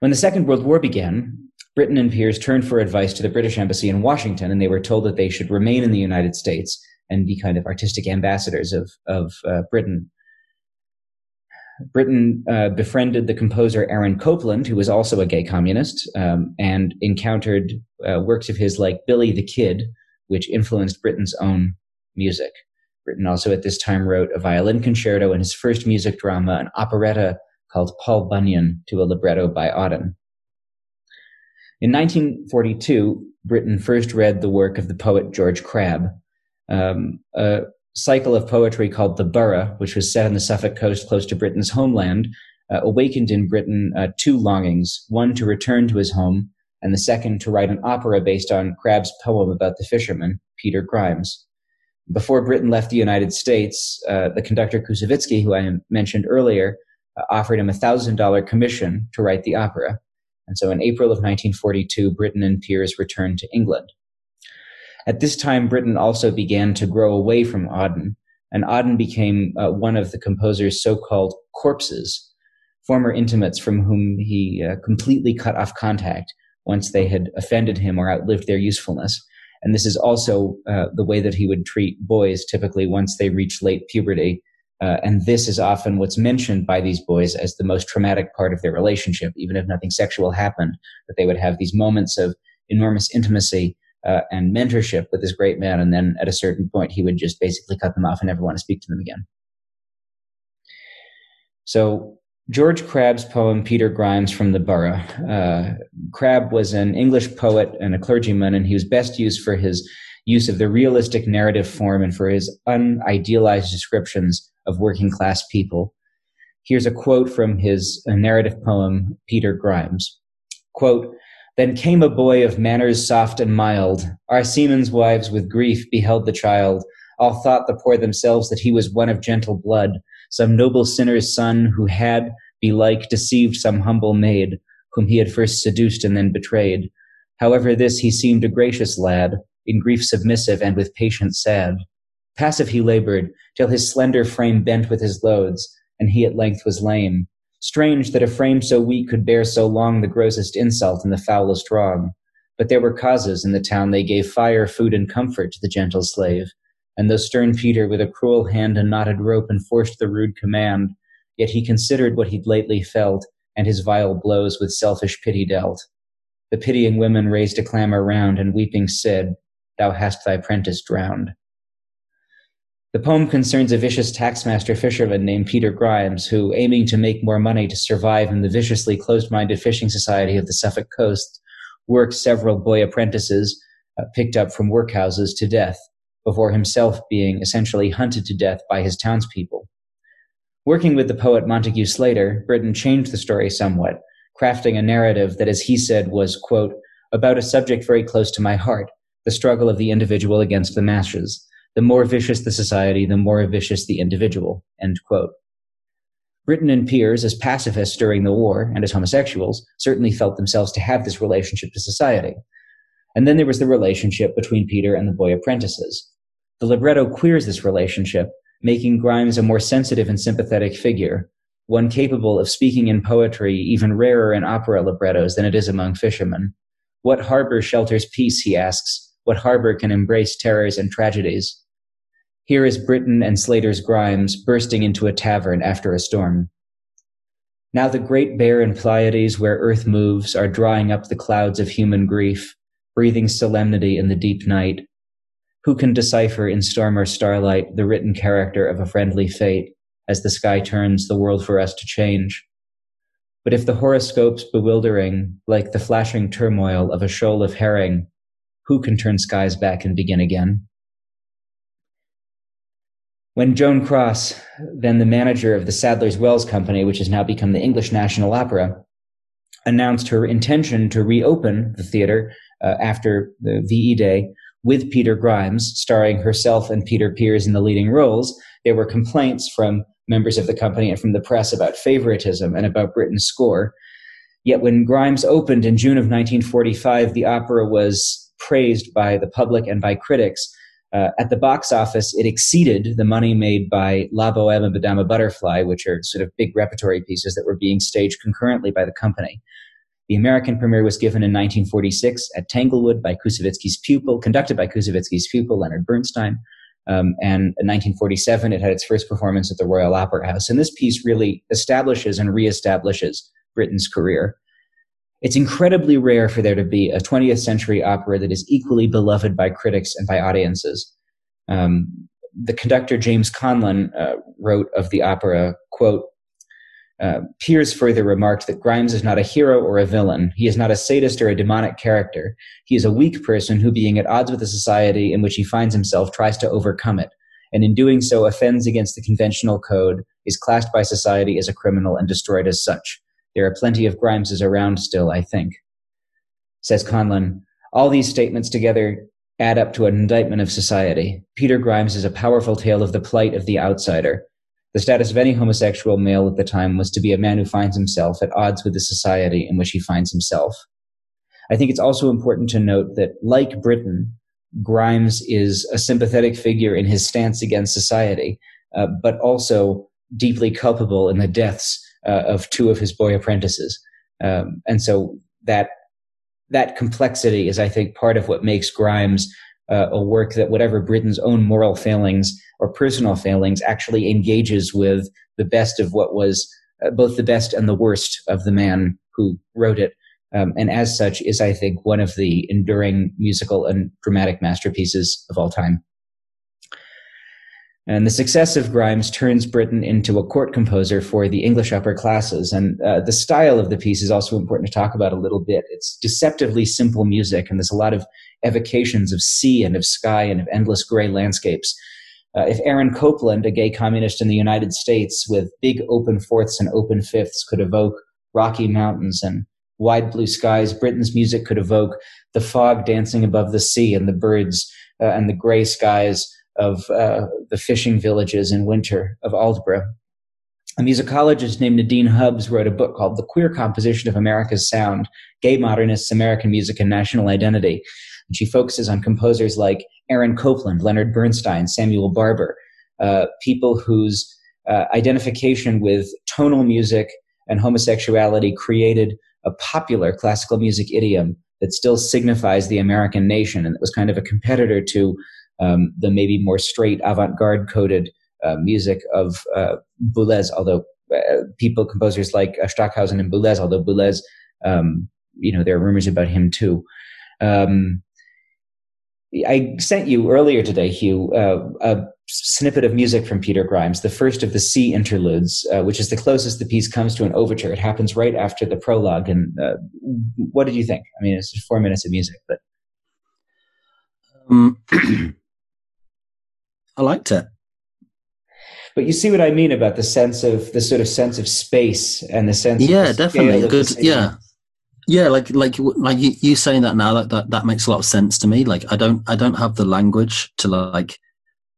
When the Second World War began, Britten and Pears turned for advice to the British Embassy in Washington, and they were told that they should remain in the United States and be kind of artistic ambassadors of, of uh, Britain Britten uh, befriended the composer Aaron Copland, who was also a gay communist, um, and encountered uh, works of his like Billy the Kid, which influenced Britten's own music. Britten also at this time wrote a violin concerto and his first music drama, an operetta called Paul Bunyan, to a libretto by Auden. In 1942, Britten first read the work of the poet George Crabbe, um, a cycle of poetry called The Borough, which was set on the Suffolk coast close to Britten's homeland, uh, awakened in Britten uh, two longings one to return to his home, and the second to write an opera based on Crabbe's poem about the fisherman, Peter Grimes. Before Britten left the United States, uh, the conductor Koussevitzky, who I mentioned earlier, uh, offered him a $1,000 commission to write the opera. And so in April of 1942, Britten and Pears returned to England. At this time, Britten also began to grow away from Auden, and Auden became uh, one of the composer's so-called corpses, former intimates from whom he uh, completely cut off contact once they had offended him or outlived their usefulness. And this is also uh, the way that he would treat boys typically once they reach late puberty. Uh, and this is often what's mentioned by these boys as the most traumatic part of their relationship, even if nothing sexual happened, that they would have these moments of enormous intimacy uh, and mentorship with this great man. And then at a certain point, he would just basically cut them off and never want to speak to them again. So George Crabbe's poem, Peter Grimes from the Borough. Uh, Crabbe was an English poet and a clergyman, and he was best used for his use of the realistic narrative form and for his unidealized descriptions of working class people. Here's a quote from his uh, narrative poem, Peter Grimes. Quote, then came a boy of manners soft and mild. Our seamen's wives with grief beheld the child. All thought the poor themselves that he was one of gentle blood, some noble sinner's son who had, belike, deceived some humble maid, whom he had first seduced and then betrayed. However, this he seemed a gracious lad, in grief submissive and with patience sad. Passive he labored, till his slender frame bent with his loads, and he at length was lame. Strange that a frame so weak could bear so long the grossest insult and the foulest wrong. But there were causes in the town they gave fire, food, and comfort to the gentle slave. And though stern Peter with a cruel hand and knotted rope enforced the rude command, yet he considered what he'd lately felt, and his vile blows with selfish pity dealt. The pitying women raised a clamor round, and weeping said, Thou hast thy prentice drowned. The poem concerns a vicious taxmaster fisherman named Peter Grimes, who, aiming to make more money to survive in the viciously closed minded fishing society of the Suffolk coast, works several boy apprentices uh, picked up from workhouses to death, before himself being essentially hunted to death by his townspeople. Working with the poet Montague Slater, Britten changed the story somewhat, crafting a narrative that, as he said, was, quote, about a subject very close to my heart, the struggle of the individual against the masses the more vicious the society, the more vicious the individual. End quote. Britten and Pears, as pacifists during the war and as homosexuals, certainly felt themselves to have this relationship to society. And then there was the relationship between Peter and the boy apprentices. The libretto queers this relationship, making Grimes a more sensitive and sympathetic figure, one capable of speaking in poetry even rarer in opera librettos than it is among fishermen. What harbor shelters peace, he asks. What harbor can embrace terrors and tragedies? Here is Britten and Slater's Grimes bursting into a tavern after a storm. Now the Great Bear and Pleiades where earth moves are drawing up the clouds of human grief, breathing solemnity in the deep night. Who can decipher in storm or starlight the written character of a friendly fate as the sky turns the world for us to change? But if the horoscope's bewildering, like the flashing turmoil of a shoal of herring, who can turn skies back and begin again? When Joan Cross, then the manager of the Sadler's Wells Company, which has now become the English National Opera, announced her intention to reopen the theater uh, after the VE Day with Peter Grimes, starring herself and Peter Pears in the leading roles, there were complaints from members of the company and from the press about favoritism and about Britten's score. Yet when Grimes opened in June of 1945, the opera was praised by the public and by critics uh, at the box office, it exceeded the money made by La Boheme and Madame Butterfly, which are sort of big repertory pieces that were being staged concurrently by the company. The American premiere was given in 1946 at Tanglewood by Koussevitzky's pupil, conducted by Koussevitzky's pupil, Leonard Bernstein. Um, and in 1947, it had its first performance at the Royal Opera House. And this piece really establishes and reestablishes Britten's career. It's incredibly rare for there to be a 20th century opera that is equally beloved by critics and by audiences. Um, the conductor James Conlon uh, wrote of the opera, quote, uh, Pears further remarked that Grimes is not a hero or a villain. He is not a sadist or a demonic character. He is a weak person who, being at odds with the society in which he finds himself, tries to overcome it, and in doing so offends against the conventional code, is classed by society as a criminal, and destroyed as such. There are plenty of Grimeses around still, I think. Says Conlon, all these statements together add up to an indictment of society. Peter Grimes is a powerful tale of the plight of the outsider. The status of any homosexual male at the time was to be a man who finds himself at odds with the society in which he finds himself. I think it's also important to note that, like Britten, Grimes is a sympathetic figure in his stance against society, uh, but also deeply culpable in the deaths uh, of two of his boy apprentices. Um, and so that that complexity is, I think, part of what makes Grimes uh, a work that, whatever Britten's own moral failings or personal failings, actually engages with the best of what was uh, both the best and the worst of the man who wrote it. Um, and as such, is, I think, one of the enduring musical and dramatic masterpieces of all time. And the success of Grimes turns Britten into a court composer for the English upper classes. And uh, the style of the piece is also important to talk about a little bit. It's deceptively simple music, and there's a lot of evocations of sea and of sky and of endless gray landscapes. Uh, if Aaron Copland, a gay communist in the United States with big open fourths and open fifths, could evoke rocky mountains and wide blue skies, Britten's music could evoke the fog dancing above the sea and the birds uh, and the gray skies of uh, the fishing villages in winter of Aldeburgh. A musicologist named Nadine Hubbs wrote a book called The Queer Composition of America's Sound Gay Modernists, American Music, and National Identity. And she focuses on composers like Aaron Copland, Leonard Bernstein, Samuel Barber, uh, people whose uh, identification with tonal music and homosexuality created a popular classical music idiom that still signifies the American nation and that was kind of a competitor to um, the maybe more straight avant-garde coded uh, music of uh, Boulez, although uh, people, composers like uh, Stockhausen and Boulez, although Boulez, um, you know, there are rumors about him too. Um, I sent you earlier today, Huw, uh, a snippet of music from Peter Grimes, the first of the Sea interludes, uh, which is the closest the piece comes to an overture. It happens right after the prologue. And what did you think? I mean, it's just four minutes of music, but. Um, <clears throat> I liked it. But you see what I mean about the sense of the sort of sense of space and the sense. Yeah, definitely good. Yeah, yeah, like like like you, you saying that now that, that that makes a lot of sense to me. Like I don't I don't have the language to like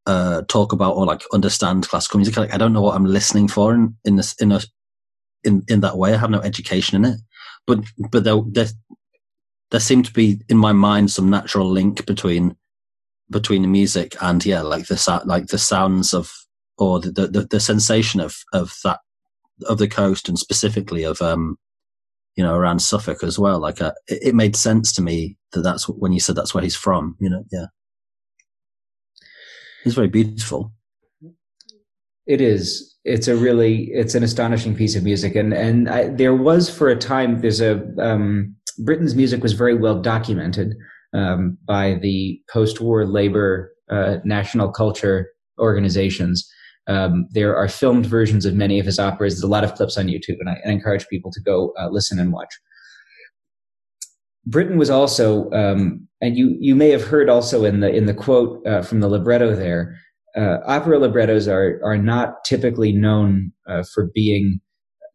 uh talk about or like understand classical music. Like I don't know what I'm listening for in in this in a in in that way. I have no education in it. But but there there, there seemed to be in my mind some natural link between between the music and yeah, like the like the sounds of or the the, the sensation of of that of the coast and specifically of um you know around Suffolk as well. Like uh, it, it made sense to me that that's when you said that's where he's from. You know, yeah, it's very beautiful. It is. It's a really, it's an astonishing piece of music, and and I, there was for a time. There's a um, Britten's music was very well documented um, by the post-war labor uh, national culture organizations. Um, there are filmed versions of many of his operas. There's a lot of clips on YouTube, and I, I encourage people to go uh, listen and watch. Britten was also, um, and you you may have heard also in the in the quote uh, from the libretto there. Uh, opera librettos are are not typically known uh, for being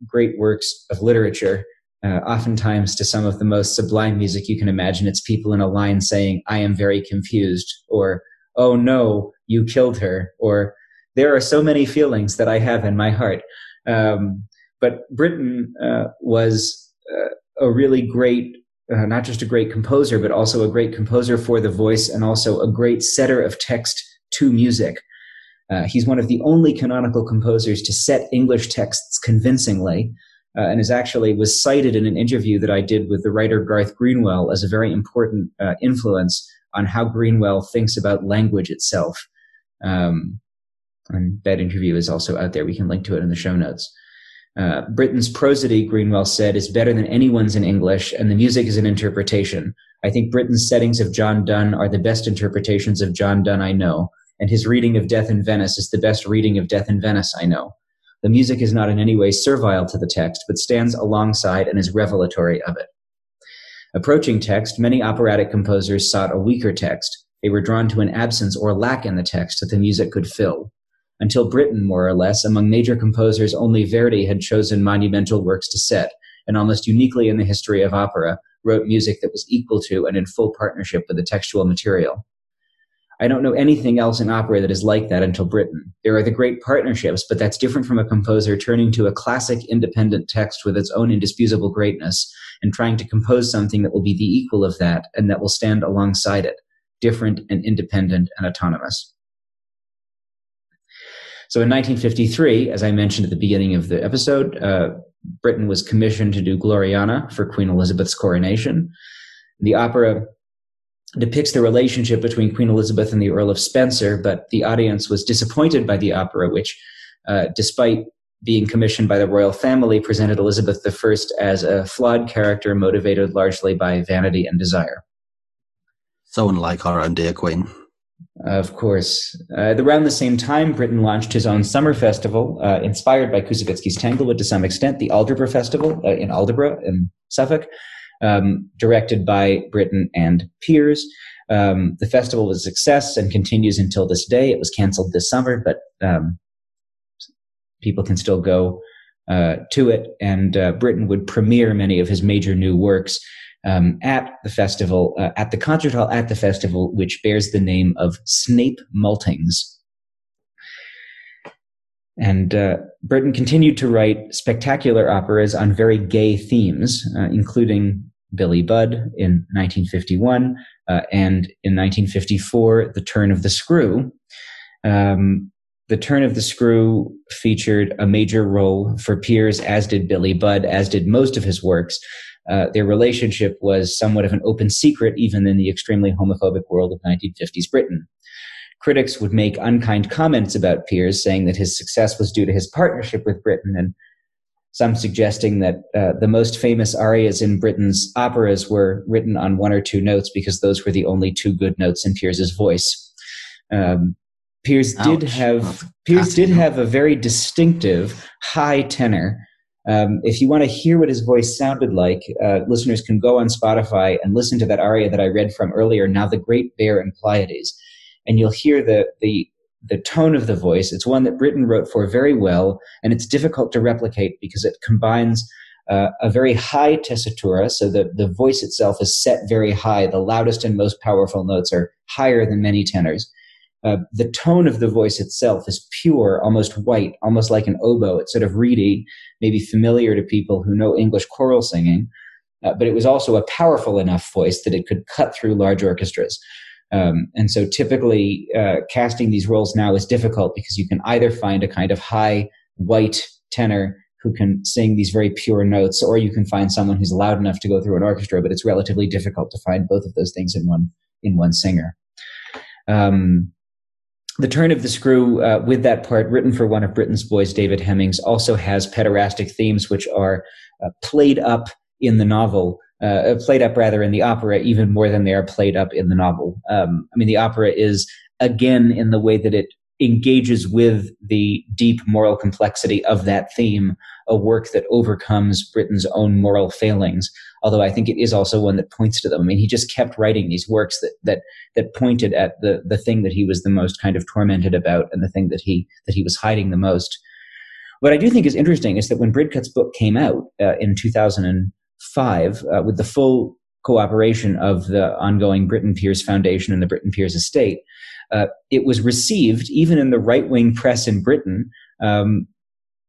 great works of literature uh, oftentimes to some of the most sublime music you can imagine. It's people in a line saying, I am very confused, or, oh no, you killed her, or there are so many feelings that I have in my heart. Um, but Britten uh, was uh, a really great, uh, not just a great composer, but also a great composer for the voice and also a great setter of text to music. Uh, he's one of the only canonical composers to set English texts convincingly uh, and is actually was cited in an interview that I did with the writer Garth Greenwell as a very important uh, influence on how Greenwell thinks about language itself. Um, and that interview is also out there. We can link to it in the show notes. Uh, Britten's prosody, Greenwell said, is better than anyone's in English, and the music is an interpretation. I think Britten's settings of John Donne are the best interpretations of John Donne I know, and his reading of Death in Venice is the best reading of Death in Venice I know. The music is not in any way servile to the text, but stands alongside and is revelatory of it. Approaching text, many operatic composers sought a weaker text. They were drawn to an absence or lack in the text that the music could fill. Until Britten, more or less, among major composers, only Verdi had chosen monumental works to set, and almost uniquely in the history of opera, wrote music that was equal to and in full partnership with the textual material. I don't know anything else in opera that is like that until Britten. There are the great partnerships, but that's different from a composer turning to a classic independent text with its own indisputable greatness and trying to compose something that will be the equal of that and that will stand alongside it, different and independent and autonomous. So in 1953, as I mentioned at the beginning of the episode, uh, Britten was commissioned to do Gloriana for Queen Elizabeth's coronation. The opera depicts the relationship between Queen Elizabeth and the Earl of Spencer, but the audience was disappointed by the opera, which, uh, despite being commissioned by the royal family, presented Elizabeth I as a flawed character motivated largely by vanity and desire. So unlike our own dear Queen. Of course. Uh, around the same time, Britten launched his own summer festival, uh, inspired by Koussevitzky's Tanglewood to some extent, the Aldeburgh Festival uh, in Aldeburgh in Suffolk, um, directed by Britten and Pears. Um, the festival was a success and continues until this day. It was canceled this summer, but um, people can still go uh, to it. And uh, Britten would premiere many of his major new works um, at the festival, uh, at the concert hall at the festival, which bears the name of Snape Maltings. And uh, Britten continued to write spectacular operas on very gay themes, uh, including Billy Budd in 1951 uh, and in 1954, The Turn of the Screw. Um, the Turn of the Screw featured a major role for Pears, as did Billy Budd, as did most of his works. Uh, their relationship was somewhat of an open secret, even in the extremely homophobic world of 1950s Britain. Critics would make unkind comments about Pears, saying that his success was due to his partnership with Britten, and some suggesting that uh, the most famous arias in Britten's operas were written on one or two notes because those were the only two good notes in Pears's voice. Um, Pears Ouch. did have Pears did have a very distinctive high tenor. Um, if you want to hear what his voice sounded like, uh, listeners can go on Spotify and listen to that aria that I read from earlier. Now the Great Bear and Pleiades and you'll hear the the the tone of the voice. It's one that Britten wrote for very well, and it's difficult to replicate because it combines uh, a very high tessitura, so the, the voice itself is set very high. The loudest and most powerful notes are higher than many tenors. Uh, the tone of the voice itself is pure, almost white, almost like an oboe. It's sort of reedy, maybe familiar to people who know English choral singing. Uh, but it was also a powerful enough voice that it could cut through large orchestras. Um, and so typically uh, casting these roles now is difficult because you can either find a kind of high white tenor who can sing these very pure notes, or you can find someone who's loud enough to go through an orchestra, but it's relatively difficult to find both of those things in one in one singer. Um, the turn of the screw uh, with that part written for one of Britten's boys, David Hemmings, also has pederastic themes which are uh, played up in the novel uh, played up rather in the opera even more than they are played up in the novel. Um, I mean, the opera is again in the way that it engages with the deep moral complexity of that theme, a work that overcomes Britten's own moral failings. Although I think it is also one that points to them. I mean, he just kept writing these works that that that pointed at the the thing that he was the most kind of tormented about and the thing that he that he was hiding the most. What I do think is interesting is that when Bridcut's book came out uh, in 2000 five, uh, with the full cooperation of the ongoing Britten Pears Foundation and the Britten Pears estate, uh, it was received, even in the right wing press in Britain, um,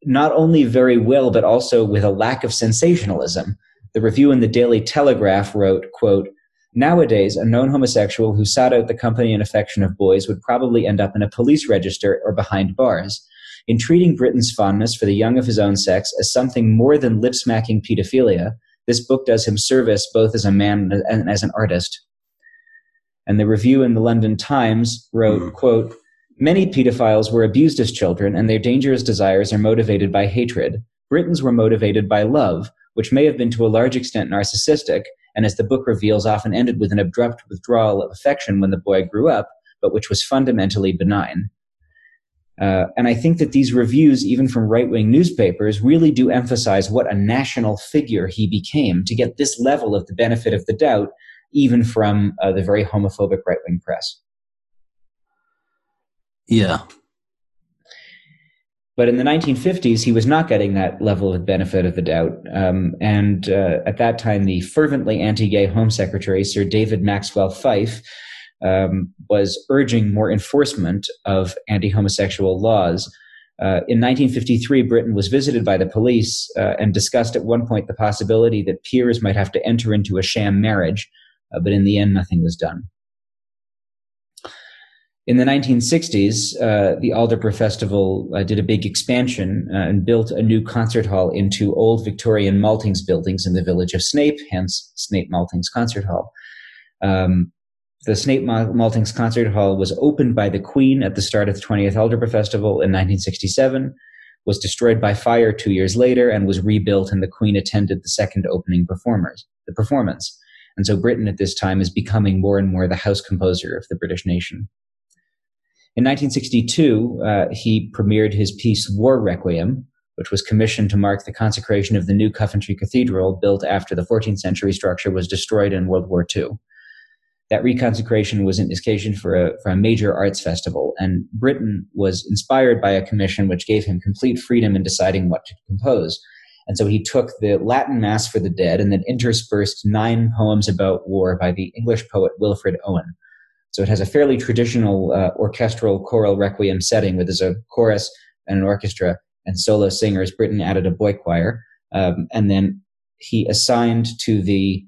not only very well, but also with a lack of sensationalism. The review in the Daily Telegraph wrote, quote, Nowadays, a known homosexual who sought out the company and affection of boys would probably end up in a police register or behind bars. In treating Britten's fondness for the young of his own sex as something more than lip smacking pedophilia, this book does him service both as a man and as an artist. And the review in the London Times wrote, mm. quote, Many pedophiles were abused as children, and their dangerous desires are motivated by hatred. Britten's were motivated by love, which may have been to a large extent narcissistic, and as the book reveals, often ended with an abrupt withdrawal of affection when the boy grew up, but which was fundamentally benign. Uh, and I think that these reviews, even from right wing newspapers, really do emphasize what a national figure he became to get this level of the benefit of the doubt, even from uh, the very homophobic right wing press. Yeah. But in the 1950s, he was not getting that level of benefit of the doubt. Um, and uh, at that time, the fervently anti gay Home Secretary, Sir David Maxwell Fyfe, um, was urging more enforcement of anti homosexual laws. Uh, in 1953, Britten was visited by the police uh, and discussed at one point the possibility that Pears might have to enter into a sham marriage, uh, but in the end, nothing was done. In the 1960s, uh, the Aldeburgh Festival uh, did a big expansion uh, and built a new concert hall into old Victorian Maltings buildings in the village of Snape, hence Snape Maltings Concert Hall. Um, the Snape Maltings Concert Hall was opened by the Queen at the start of the 20th Aldeburgh Festival in 1967, was destroyed by fire two years later, and was rebuilt, and the Queen attended the second opening performers, the performance. And so Britten at this time is becoming more and more the house composer of the British nation. In 1962, uh, he premiered his piece War Requiem, which was commissioned to mark the consecration of the new Coventry Cathedral built after the 14th century structure was destroyed in World War II that reconsecration was an occasion for a, for a major arts festival. And Britten was inspired by a commission which gave him complete freedom in deciding what to compose. And so he took the Latin Mass for the Dead and then interspersed nine poems about war by the English poet Wilfred Owen. So it has a fairly traditional uh, orchestral choral requiem setting with a chorus and an orchestra and solo singers. Britten added a boy choir. Um, and then he assigned to the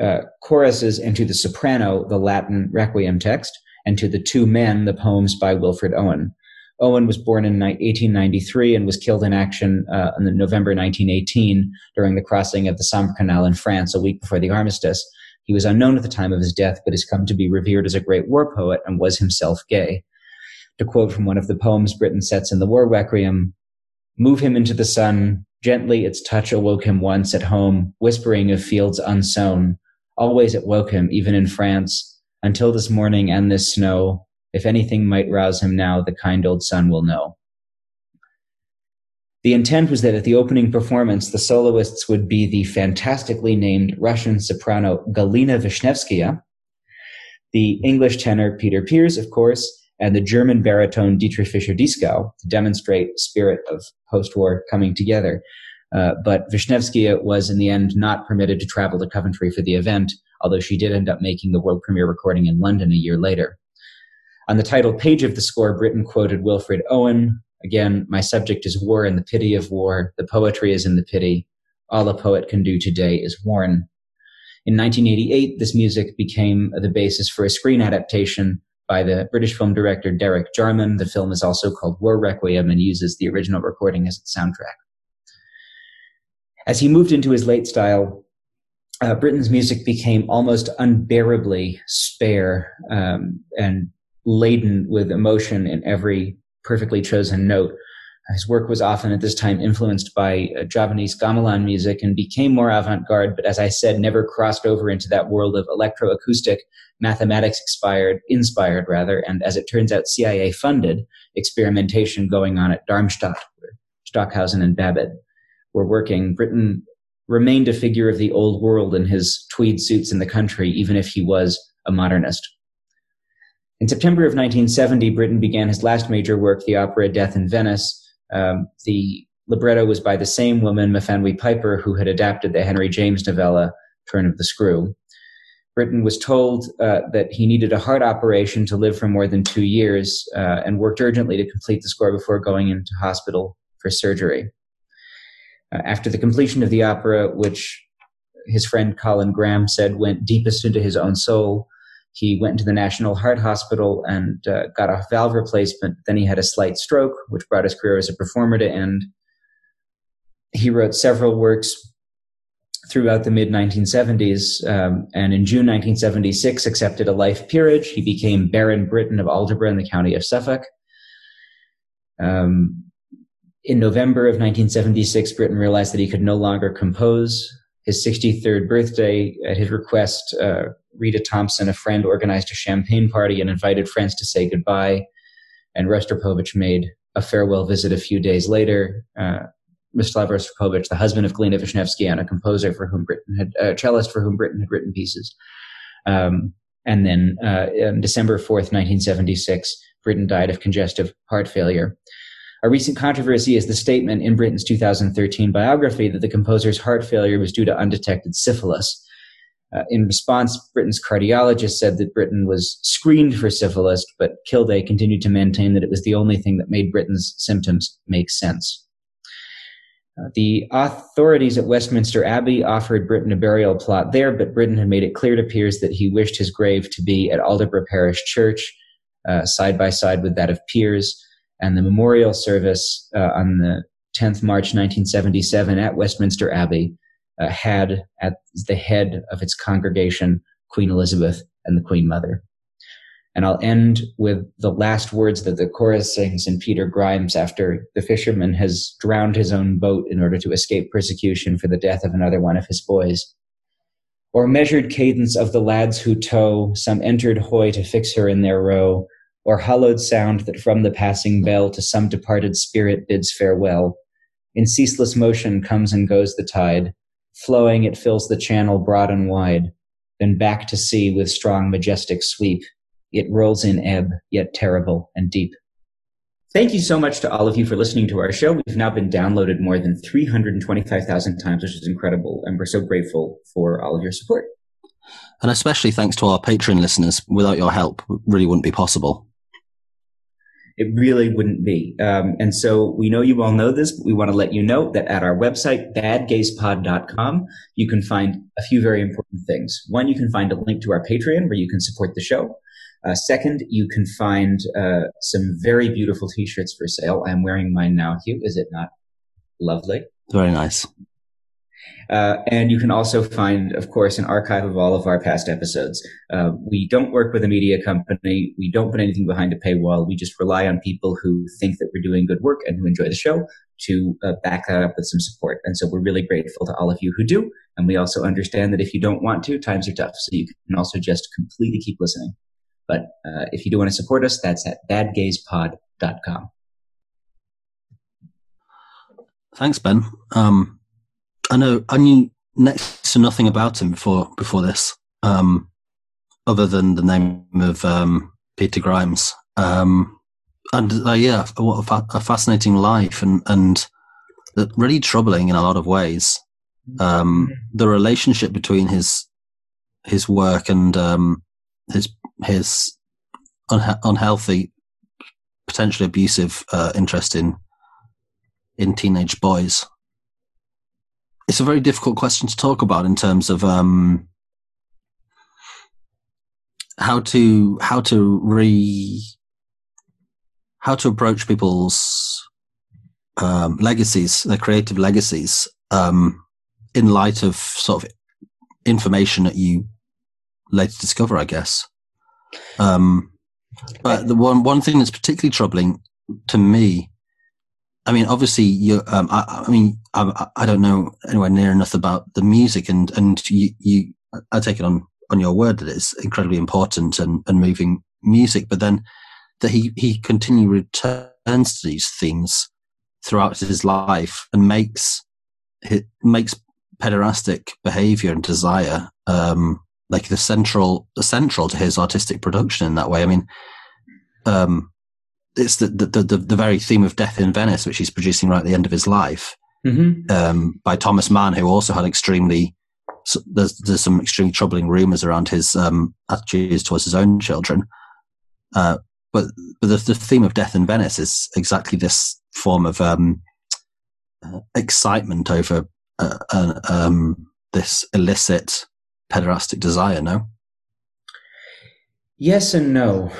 uh, choruses and to the soprano the Latin requiem text, and to the two men the poems by Wilfred Owen. Owen was born in 1893 and was killed in action uh, in November 1918 during the crossing of the Sambre Canal in France a week before the armistice. He was unknown at the time of his death, but has come to be revered as a great war poet and was himself gay. To quote from one of the poems Britten sets in the War Requiem, Move him into the sun, gently its touch awoke him once at home, whispering of fields unsown, Always woke him, even in France, until this morning and this snow. If anything might rouse him now, the kind old sun will know. The intent was that at the opening performance, the soloists would be the fantastically named Russian soprano Galina Vishnevskaya, the English tenor Peter Pears, of course, and the German baritone Dietrich Fischer-Dieskau to demonstrate spirit of post-war coming together. Uh, but Vishnevskaya was in the end not permitted to travel to Coventry for the event, although she did end up making the world premiere recording in London a year later. On the title page of the score, Britten quoted Wilfred Owen. Again, my subject is war and the pity of war. The poetry is in the pity. All a poet can do today is warn. In 1988, this music became the basis for a screen adaptation by the British film director Derek Jarman. The film is also called War Requiem and uses the original recording as its soundtrack. As he moved into his late style, uh, Britten's music became almost unbearably spare um, and laden with emotion in every perfectly chosen note. His work was often at this time influenced by uh, Javanese gamelan music and became more avant-garde, but as I said, never crossed over into that world of electroacoustic, mathematics inspired, inspired rather, and as it turns out, CIA funded experimentation going on at Darmstadt, Stockhausen and Babbitt were working, Britten remained a figure of the old world in his tweed suits in the country, even if he was a modernist. In September of 1970, Britten began his last major work, the opera Death in Venice. Um, the libretto was by the same woman, Myfanwy Piper, who had adapted the Henry James novella, Turn of the Screw. Britten was told uh, that he needed a heart operation to live for more than two years uh, and worked urgently to complete the score before going into hospital for surgery. Uh, after the completion of the opera, which his friend Colin Graham said went deepest into his own soul, he went into the National Heart Hospital and uh, got a valve replacement. Then he had a slight stroke, which brought his career as a performer to end. He wrote several works throughout the mid 1970s, um, and in June 1976 accepted a life peerage. He became Baron Britten of Aldeburgh in the county of Suffolk. Um, in November of 1976, Britten realized that he could no longer compose. His 63rd birthday, at his request, uh, Rita Thompson, a friend, organized a champagne party and invited friends to say goodbye. And Rostropovich made a farewell visit a few days later. Uh, Mstislav Rostropovich, the husband of Galina Vishnevsky, and a composer for whom Britten had, a cellist for whom Britten had written pieces. Um, and then uh, on December 4th, 1976, Britten died of congestive heart failure. A recent controversy is the statement in Britten's 2013 biography that the composer's heart failure was due to undetected syphilis. Uh, in response, Britten's cardiologist said that Britten was screened for syphilis, but Kildea continued to maintain that it was the only thing that made Britten's symptoms make sense. Uh, the authorities at Westminster Abbey offered Britten a burial plot there, but Britten had made it clear, it appears, that he wished his grave to be at Aldeburgh Parish Church, uh, side by side with that of Pears. And the memorial service uh, on the 10th March 1977 at Westminster Abbey uh, had at the head of its congregation Queen Elizabeth and the Queen Mother. And I'll end with the last words that the chorus sings in Peter Grimes after the fisherman has drowned his own boat in order to escape persecution for the death of another one of his boys. Or measured cadence of the lads who tow some entered hoy to fix her in their row, or hallowed sound that from the passing bell to some departed spirit bids farewell. In ceaseless motion comes and goes the tide, flowing it fills the channel broad and wide, then back to sea with strong majestic sweep it rolls in ebb, yet terrible and deep. Thank you so much to all of you for listening to our show. We've now been downloaded more than 325,000 times, which is incredible. And we're so grateful for all of your support. And especially thanks to our Patreon listeners. Without your help, really wouldn't be possible. It really wouldn't be. Um, and so we know you all know this, but we want to let you know that at our website, badgayspod.com, you can find a few very important things. One, you can find a link to our Patreon where you can support the show. Uh, second, you can find uh, some very beautiful t-shirts for sale. I'm wearing mine now, Huw. Is it not lovely? Very nice. Uh, and you can also find, of course, an archive of all of our past episodes. Uh, we don't work with a media company. We don't put anything behind a paywall. We just rely on people who think that we're doing good work and who enjoy the show to uh, back that up with some support. And so we're really grateful to all of you who do. And we also understand that if you don't want to, times are tough. So you can also just completely keep listening. But uh, if you do want to support us, that's at badgayspod.com. Thanks, Ben. Um, I know I knew next to nothing about him before before this, um, other than the name of um, Peter Grimes. Um, and uh, yeah, what a, fa- a, fascinating life, and and really troubling in a lot of ways. Um, the relationship between his his work and um, his his unha- unhealthy, potentially abusive uh, interest in in teenage boys. It's a very difficult question to talk about in terms of um, how to how to re how to approach people's um, legacies, their creative legacies, um, in light of sort of information that you later discover, I guess. Um, but the one one thing that's particularly troubling to me, I mean, obviously, you. Um, I, I, mean, I, I, don't know anywhere near enough about the music, and and you, you I take it on on your word that it's incredibly important and, and moving music, but then that he he continually returns to these themes throughout his life and makes it makes pederastic behavior and desire um, like the central central to his artistic production in that way. I mean, um, it's the, the the, the very theme of Death in Venice, which he's producing right at the end of his life, mm-hmm. um, by Thomas Mann, who also had extremely there's there's some extremely troubling rumors around his um, attitudes towards his own children. Uh, but but the, the, theme of Death in Venice is exactly this form of um, uh, excitement over uh, uh um, this illicit pederastic desire, no? Yes and no.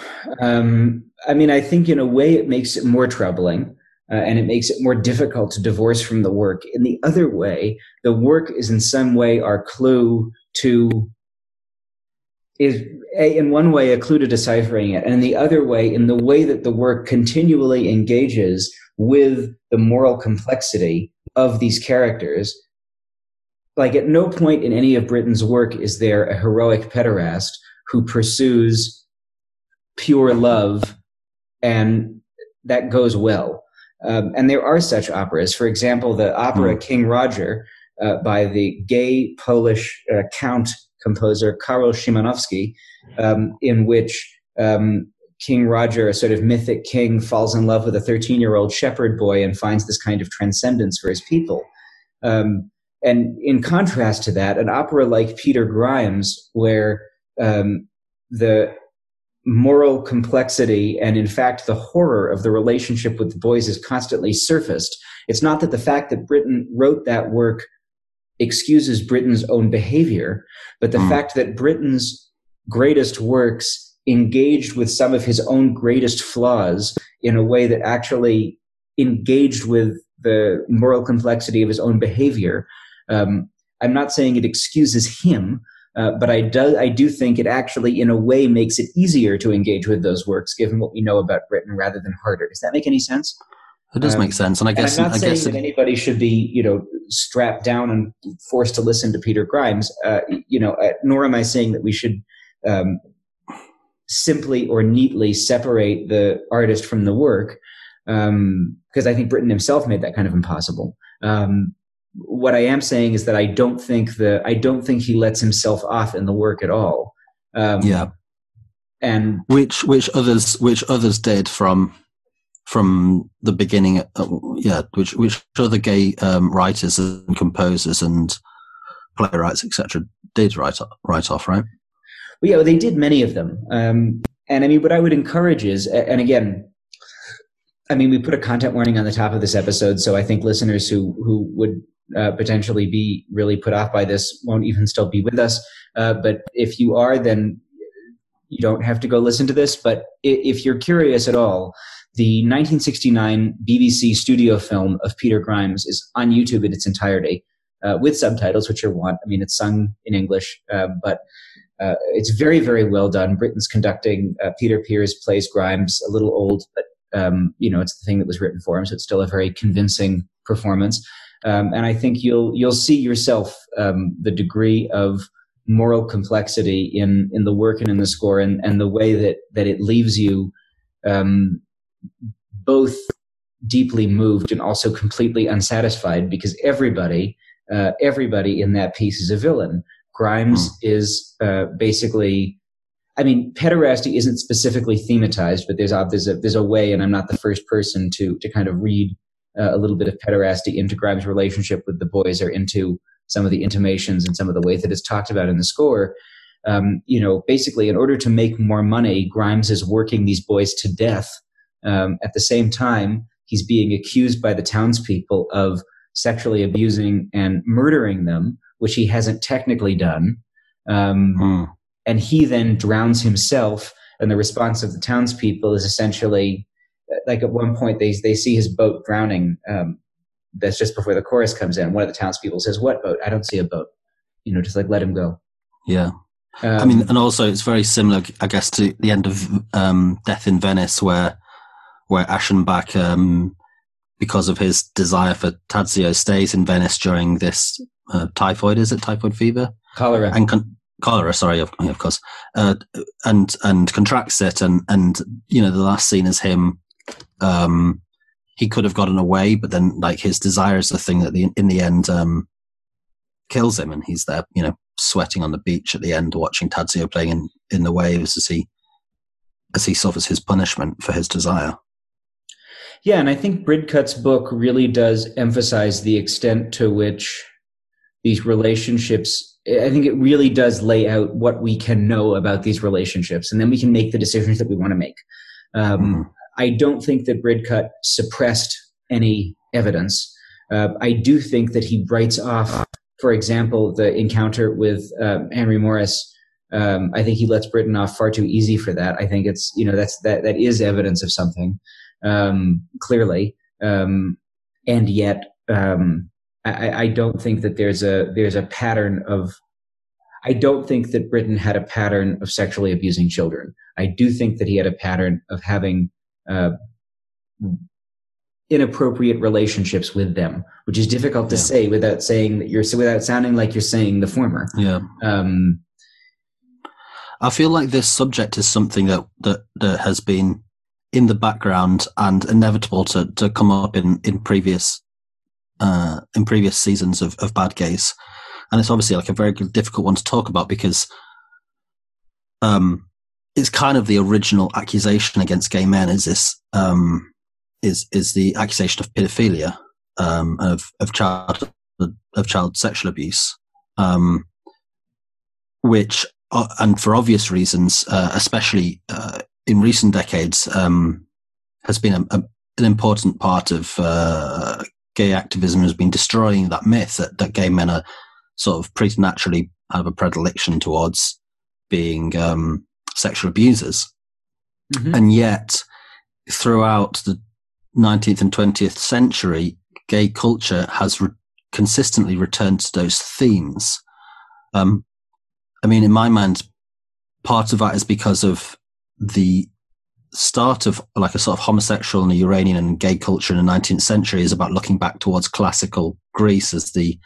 Um, I mean, I think in a way it makes it more troubling uh, and it makes it more difficult to divorce from the work. In the other way, the work is in some way our clue to is a, in one way a clue to deciphering it, and in the other way, in the way that the work continually engages with the moral complexity of these characters. Like at no point in any of Britten's work is there a heroic pederast who pursues pure love and that goes well. Um, and there are such operas. For example, the opera mm. King Roger uh, by the gay Polish uh, count composer Karol Szymanowski, um, in which um, King Roger, a sort of mythic king, falls in love with a 13 year old shepherd boy and finds this kind of transcendence for his people. Um, and in contrast to that, an opera like Peter Grimes, where um, the moral complexity and, in fact, the horror of the relationship with the boys is constantly surfaced. It's not that the fact that Britten wrote that work excuses Britten's own behavior, but the mm. fact that Britten's greatest works engaged with some of his own greatest flaws in a way that actually engaged with the moral complexity of his own behavior. Um, I'm not saying it excuses him, uh, but I do, I do think it actually, in a way, makes it easier to engage with those works, given what we know about Britten, rather than harder. Does that make any sense? It does um, make sense, and I guess and I'm not I saying guess that anybody should be, you know, strapped down and forced to listen to Peter Grimes. Uh, you know, uh, nor am I saying that we should um, simply or neatly separate the artist from the work, because um, I think Britten himself made that kind of impossible. Um, what I am saying is that I don't think that I don't think he lets himself off in the work at all. Um, yeah, and which which others which others did from from the beginning. Uh, yeah, which which other gay um, writers and composers and playwrights etc. did write write off right. Well, yeah, well, they did many of them. Um, and I mean, what I would encourage is, and again, I mean, we put a content warning on the top of this episode, so I think listeners who who would uh, potentially be really put off by this won't even still be with us. Uh, but if you are, then you don't have to go listen to this. But if you're curious at all, the 1969 BBC studio film of Peter Grimes is on YouTube in its entirety uh, with subtitles, which are one. I mean, it's sung in English, uh, but uh, it's very, very well done. Britten's conducting. Peter Pears plays Grimes, a little old, but um, you know it's the thing that was written for him, so it's still a very convincing performance. Um, and I think you'll you'll see yourself um, the degree of moral complexity in in the work and in the score, and and the way that that it leaves you um, both deeply moved and also completely unsatisfied because everybody uh, everybody in that piece is a villain Grimes mm. is uh, basically, I mean, pederasty isn't specifically thematized, but there's a, there's a there's a way, and I'm not the first person to to kind of read uh, a little bit of pederasty into Grimes' relationship with the boys or into some of the intimations and some of the ways that it's talked about in the score. Um, you know, basically, in order to make more money, Grimes is working these boys to death. Um, at the same time, he's being accused by the townspeople of sexually abusing and murdering them which he hasn't technically done. Um, hmm. And he then drowns himself. And the response of the townspeople is essentially like at one point they, they see his boat drowning. Um, that's just before the chorus comes in. One of the townspeople says, What boat? I don't see a boat. You know, just like let him go. Yeah. Um, I mean, and also it's very similar, I guess, to the end of um, Death in Venice, where where Aschenbach, um, because of his desire for Tadzio, stays in Venice during this uh, typhoid. Is it typhoid fever? Cholera. And con- cholera. Sorry, of, of course. Uh, and and contracts it, and and you know the last scene is him. Um, he could have gotten away, but then like his desire is the thing that the, in the end um, kills him, and he's there, you know, sweating on the beach at the end, watching Tadzio playing in, in the waves as he as he suffers his punishment for his desire. Yeah, and I think Bridcut's book really does emphasize the extent to which these relationships i think it really does lay out what we can know about these relationships and then we can make the decisions that we want to make um, mm. I don't think that bridcut suppressed any evidence uh, i do think that he writes off for example the encounter with um, henry morris um, I think he lets Britten off far too easy for that. I think it's you know that's that that is evidence of something um, clearly, um, and yet um, I, I don't think that there's a there's a pattern of I don't think that Britten had a pattern of sexually abusing children. I do think that he had a pattern of having uh, inappropriate relationships with them, which is difficult to yeah. say without saying that you're without sounding like you're saying the former. Yeah. Um, I feel like this subject is something that that, that has been in the background and inevitable to, to come up in in previous uh, in previous seasons of, of Bad Gays, and it's obviously like a very difficult one to talk about because um, it's kind of the original accusation against gay men is this um, is is the accusation of paedophilia um, of of child of child sexual abuse, um, which uh, and for obvious reasons, uh, especially uh, in recent decades, um, has been a, a, an important part of uh, gay activism. Has been destroying that myth that, that gay men are sort of preternaturally have a predilection towards being um, sexual abusers, mm-hmm. and yet throughout the 19th and 20th century, gay culture has re- consistently returned to those themes. Um, I mean, in my mind, part of that is because of the start of like a sort of homosexual and Uranian and gay culture in the 19th century is about looking back towards classical Greece as the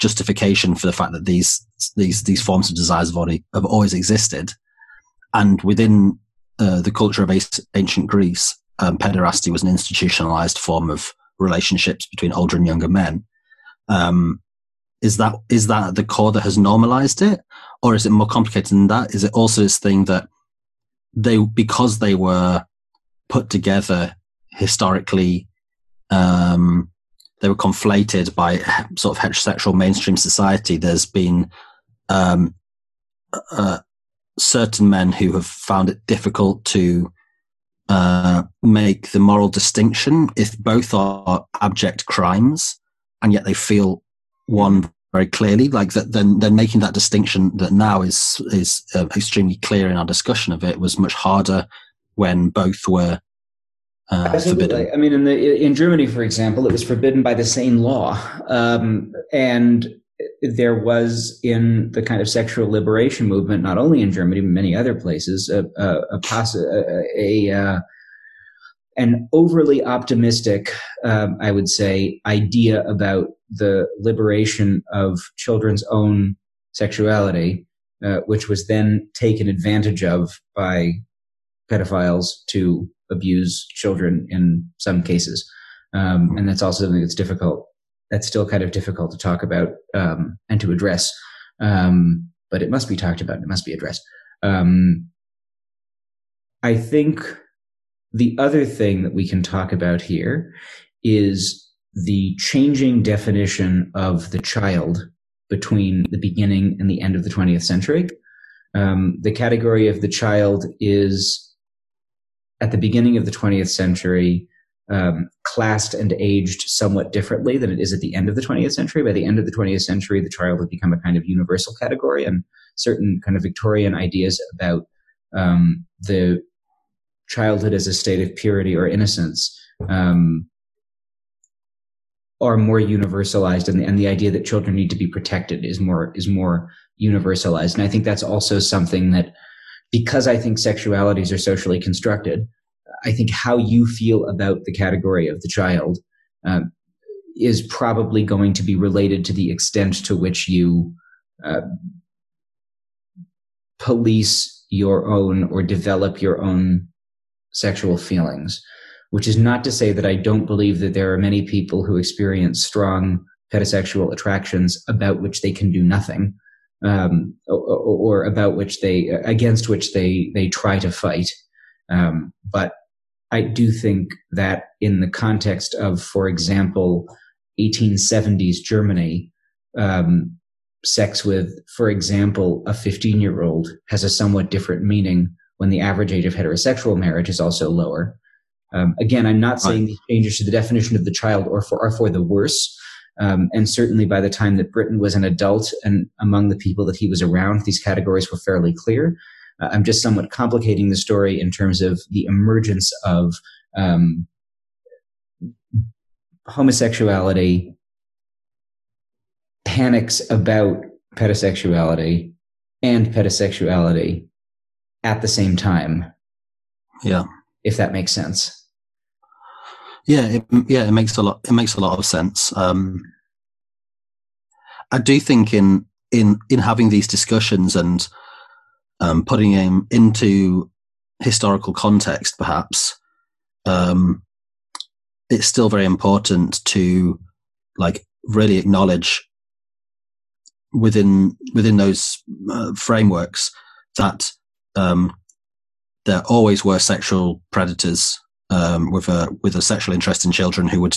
justification for the fact that these these these forms of desires have, already, have always existed, and within uh, the culture of ancient Greece, um, pederasty was an institutionalized form of relationships between older and younger men. Um, is that is that the core that has normalized it, or is it more complicated than that? Is it also this thing that they because they were put together historically, um, they were conflated by sort of heterosexual mainstream society. There's been um, certain men who have found it difficult to uh, make the moral distinction if both are abject crimes and yet they feel one very clearly like that then then making that distinction that now is is uh, extremely clear in our discussion of it. Was much harder when both were uh, forbidden. I mean, in the in Germany, for example, it was forbidden by the same law, um, and there was in the kind of sexual liberation movement, not only in Germany but many other places, a a, a, a, a uh, an overly optimistic, um, I would say, idea about the liberation of children's own sexuality, uh, which was then taken advantage of by pedophiles to abuse children in some cases. Um, and that's also something that's difficult that's still kind of difficult to talk about um, and to address. Um, but it must be talked about. And It must be addressed. Um, I think the other thing that we can talk about here is the changing definition of the child between the beginning and the end of the 20th century. Um, the category of the child is at the beginning of the 20th century um, classed and aged somewhat differently than it is at the end of the 20th century. By the end of the 20th century, the child had become a kind of universal category, and certain kind of Victorian ideas about um, the childhood as a state of purity or innocence um, are more universalized, and the, and the idea that children need to be protected is more is more universalized. And I think that's also something that, because I think sexualities are socially constructed, I think how you feel about the category of the child uh, is probably going to be related to the extent to which you uh, police your own or develop your own sexual feelings. Which is not to say that I don't believe that there are many people who experience strong pedosexual attractions about which they can do nothing, um, or, or, about which they against which they they try to fight. Um, but I do think that in the context of, for example, 1870s Germany, um, sex with, for example, a 15 year old has a somewhat different meaning when the average age of heterosexual marriage is also lower. Um, again, I'm not saying these changes to the definition of the child or for, are for the worse. Um, and certainly by the time that Britten was an adult and among the people that he was around, these categories were fairly clear. Uh, I'm just somewhat complicating the story in terms of the emergence of um, homosexuality, panics about pedosexuality and pedosexuality at the same time. Yeah. If that makes sense. Yeah, it, yeah, it makes a lot. It makes a lot of sense. Um, I do think in in in having these discussions and um, putting him into historical context, perhaps um, it's still very important to like really acknowledge within within those uh, frameworks that um, there always were sexual predators um, with a with a sexual interest in children who would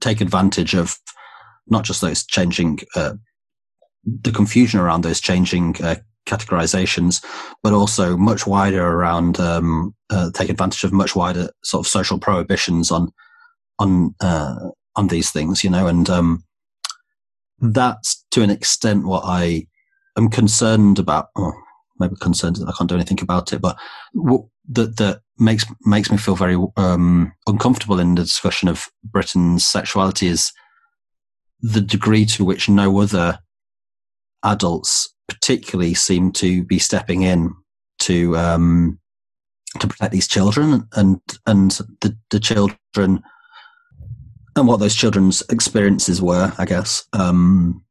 take advantage of not just those changing uh, the confusion around those changing uh, categorizations, but also much wider around um, uh, take advantage of much wider sort of social prohibitions on on uh, on these things, you know, and um, that's to an extent what I am concerned about. Oh, maybe concerned that I can't do anything about it, but that that makes makes me feel very um, uncomfortable in the discussion of Britten's sexuality is the degree to which no other adults particularly seem to be stepping in to um, to protect these children and and the, the children and what those children's experiences were, I guess, um,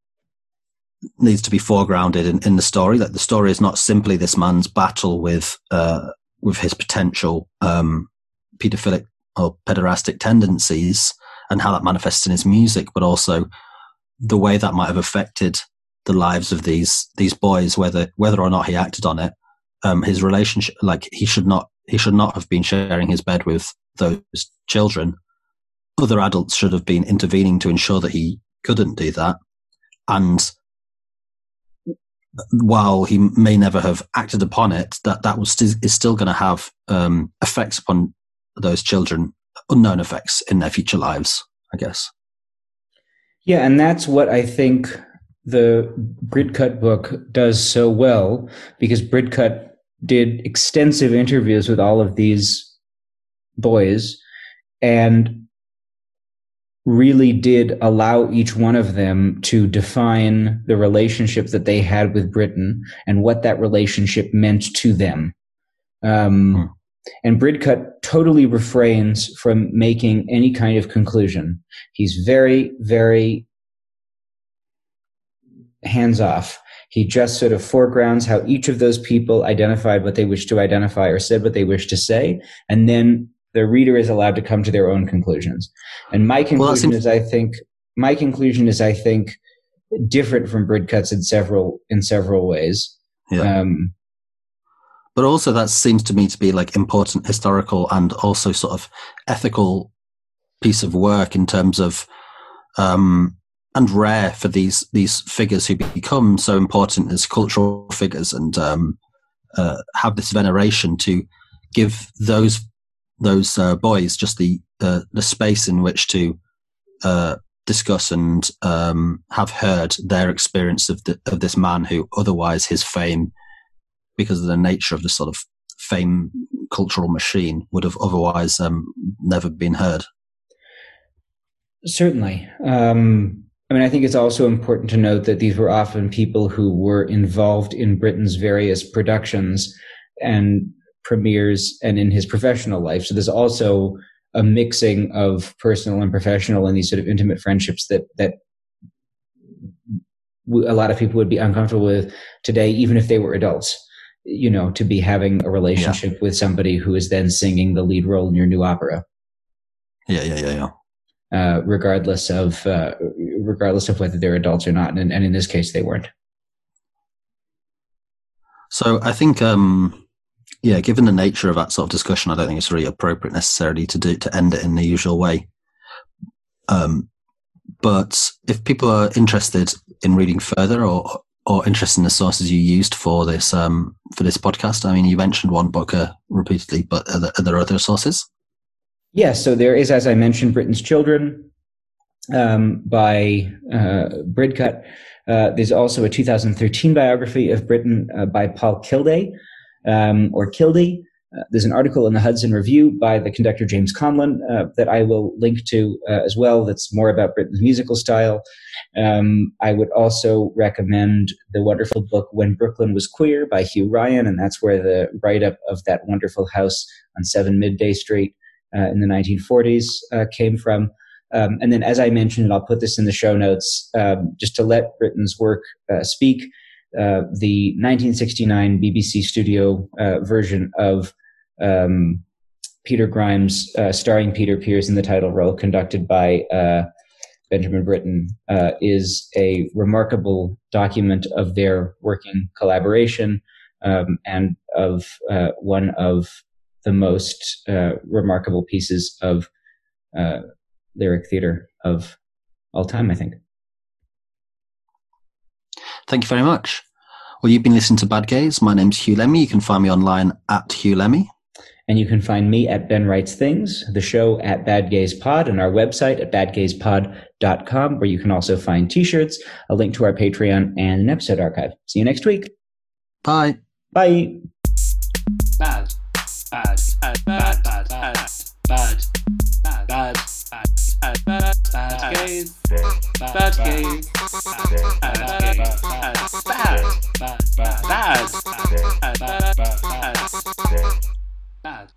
needs to be foregrounded in, in the story. That the story is not simply this man's battle with uh, with his potential um, pedophilic or pederastic tendencies and how that manifests in his music, but also the way that might have affected the lives of these these boys, whether whether or not he acted on it. Um, his relationship, like he should not he should not have been sharing his bed with those children. Other adults should have been intervening to ensure that he couldn't do that. And while he may never have acted upon it, that that was st- is still going to have um, effects upon those children, unknown effects in their future lives. I guess. Yeah, and that's what I think the Bridcut book does so well because Bridcut did extensive interviews with all of these boys and really did allow each one of them to define the relationship that they had with Britten and what that relationship meant to them. Um, hmm. And Bridcut totally refrains from making any kind of conclusion. He's very, very hands off. He just sort of foregrounds how each of those people identified what they wish to identify or said what they wish to say, and then the reader is allowed to come to their own conclusions. And my conclusion well, is, I think, my conclusion is, I think, different from Bridcut's in several in several ways. Yeah. Um, but also, that seems to me to be like important historical and also sort of ethical piece of work in terms of um, and rare for these these figures who become so important as cultural figures and um, uh, have this veneration to give those those uh, boys just the uh, the space in which to uh, discuss and um, have heard their experience of the, of this man who otherwise his fame because of the nature of the sort of fame cultural machine would have otherwise um, never been heard. Certainly. Um, I mean, I think it's also important to note that these were often people who were involved in Britten's various productions and premieres and in his professional life. So there's also a mixing of personal and professional and these sort of intimate friendships that that a lot of people would be uncomfortable with today, even if they were adults. You know, to be having a relationship yeah. with somebody who is then singing the lead role in your new opera. Yeah, yeah, yeah, yeah. Uh, regardless of uh, regardless of whether they're adults or not, and, and in this case, they weren't. So I think um, yeah, given the nature of that sort of discussion, I don't think it's really appropriate necessarily to do to end it in the usual way. Um, but if people are interested in reading further or or interested in the sources you used for this um, for this podcast, I mean, you mentioned one book uh, repeatedly, but are there, are there other sources? Yes, yeah, so there is, as I mentioned, Britten's Children um, by uh, Bridcut. Uh, there's also a 2013 biography of Britten uh, by Paul Kildea um, or Kildee. Uh, there's an article in the Hudson Review by the conductor James Conlon uh, that I will link to uh, as well. That's more about Britten's musical style. Um, I would also recommend the wonderful book When Brooklyn Was Queer by Hugh Ryan, and that's where the write up of that wonderful house on 7 Middagh Street in the 1940s uh, came from. Um, and then, as I mentioned, I'll put this in the show notes um, just to let Britten's work uh, speak. Uh, the 1969 BBC studio uh, version of um, Peter Grimes, uh, starring Peter Pears in the title role, conducted by uh, Benjamin Britten, uh, is a remarkable document of their working collaboration um, and of one of the most remarkable pieces of lyric theater of all time, I think. Thank you very much. Well, you've been listening to Bad Gays. My name's Huw Lemmey. You can find me online at Huw Lemmey. And you can find me at Ben Writes Things, the show at Bad Gays Pod, and our website at badgayspod.com, where you can also find t shirts, a link to our Patreon, and an episode archive. See you next week. Bye. Bye. Bad. Bad. Bad. Bad. Bad. Bad. gays, bad gays, bad gays, bad, bad, bad, bad, bad, bad, bad.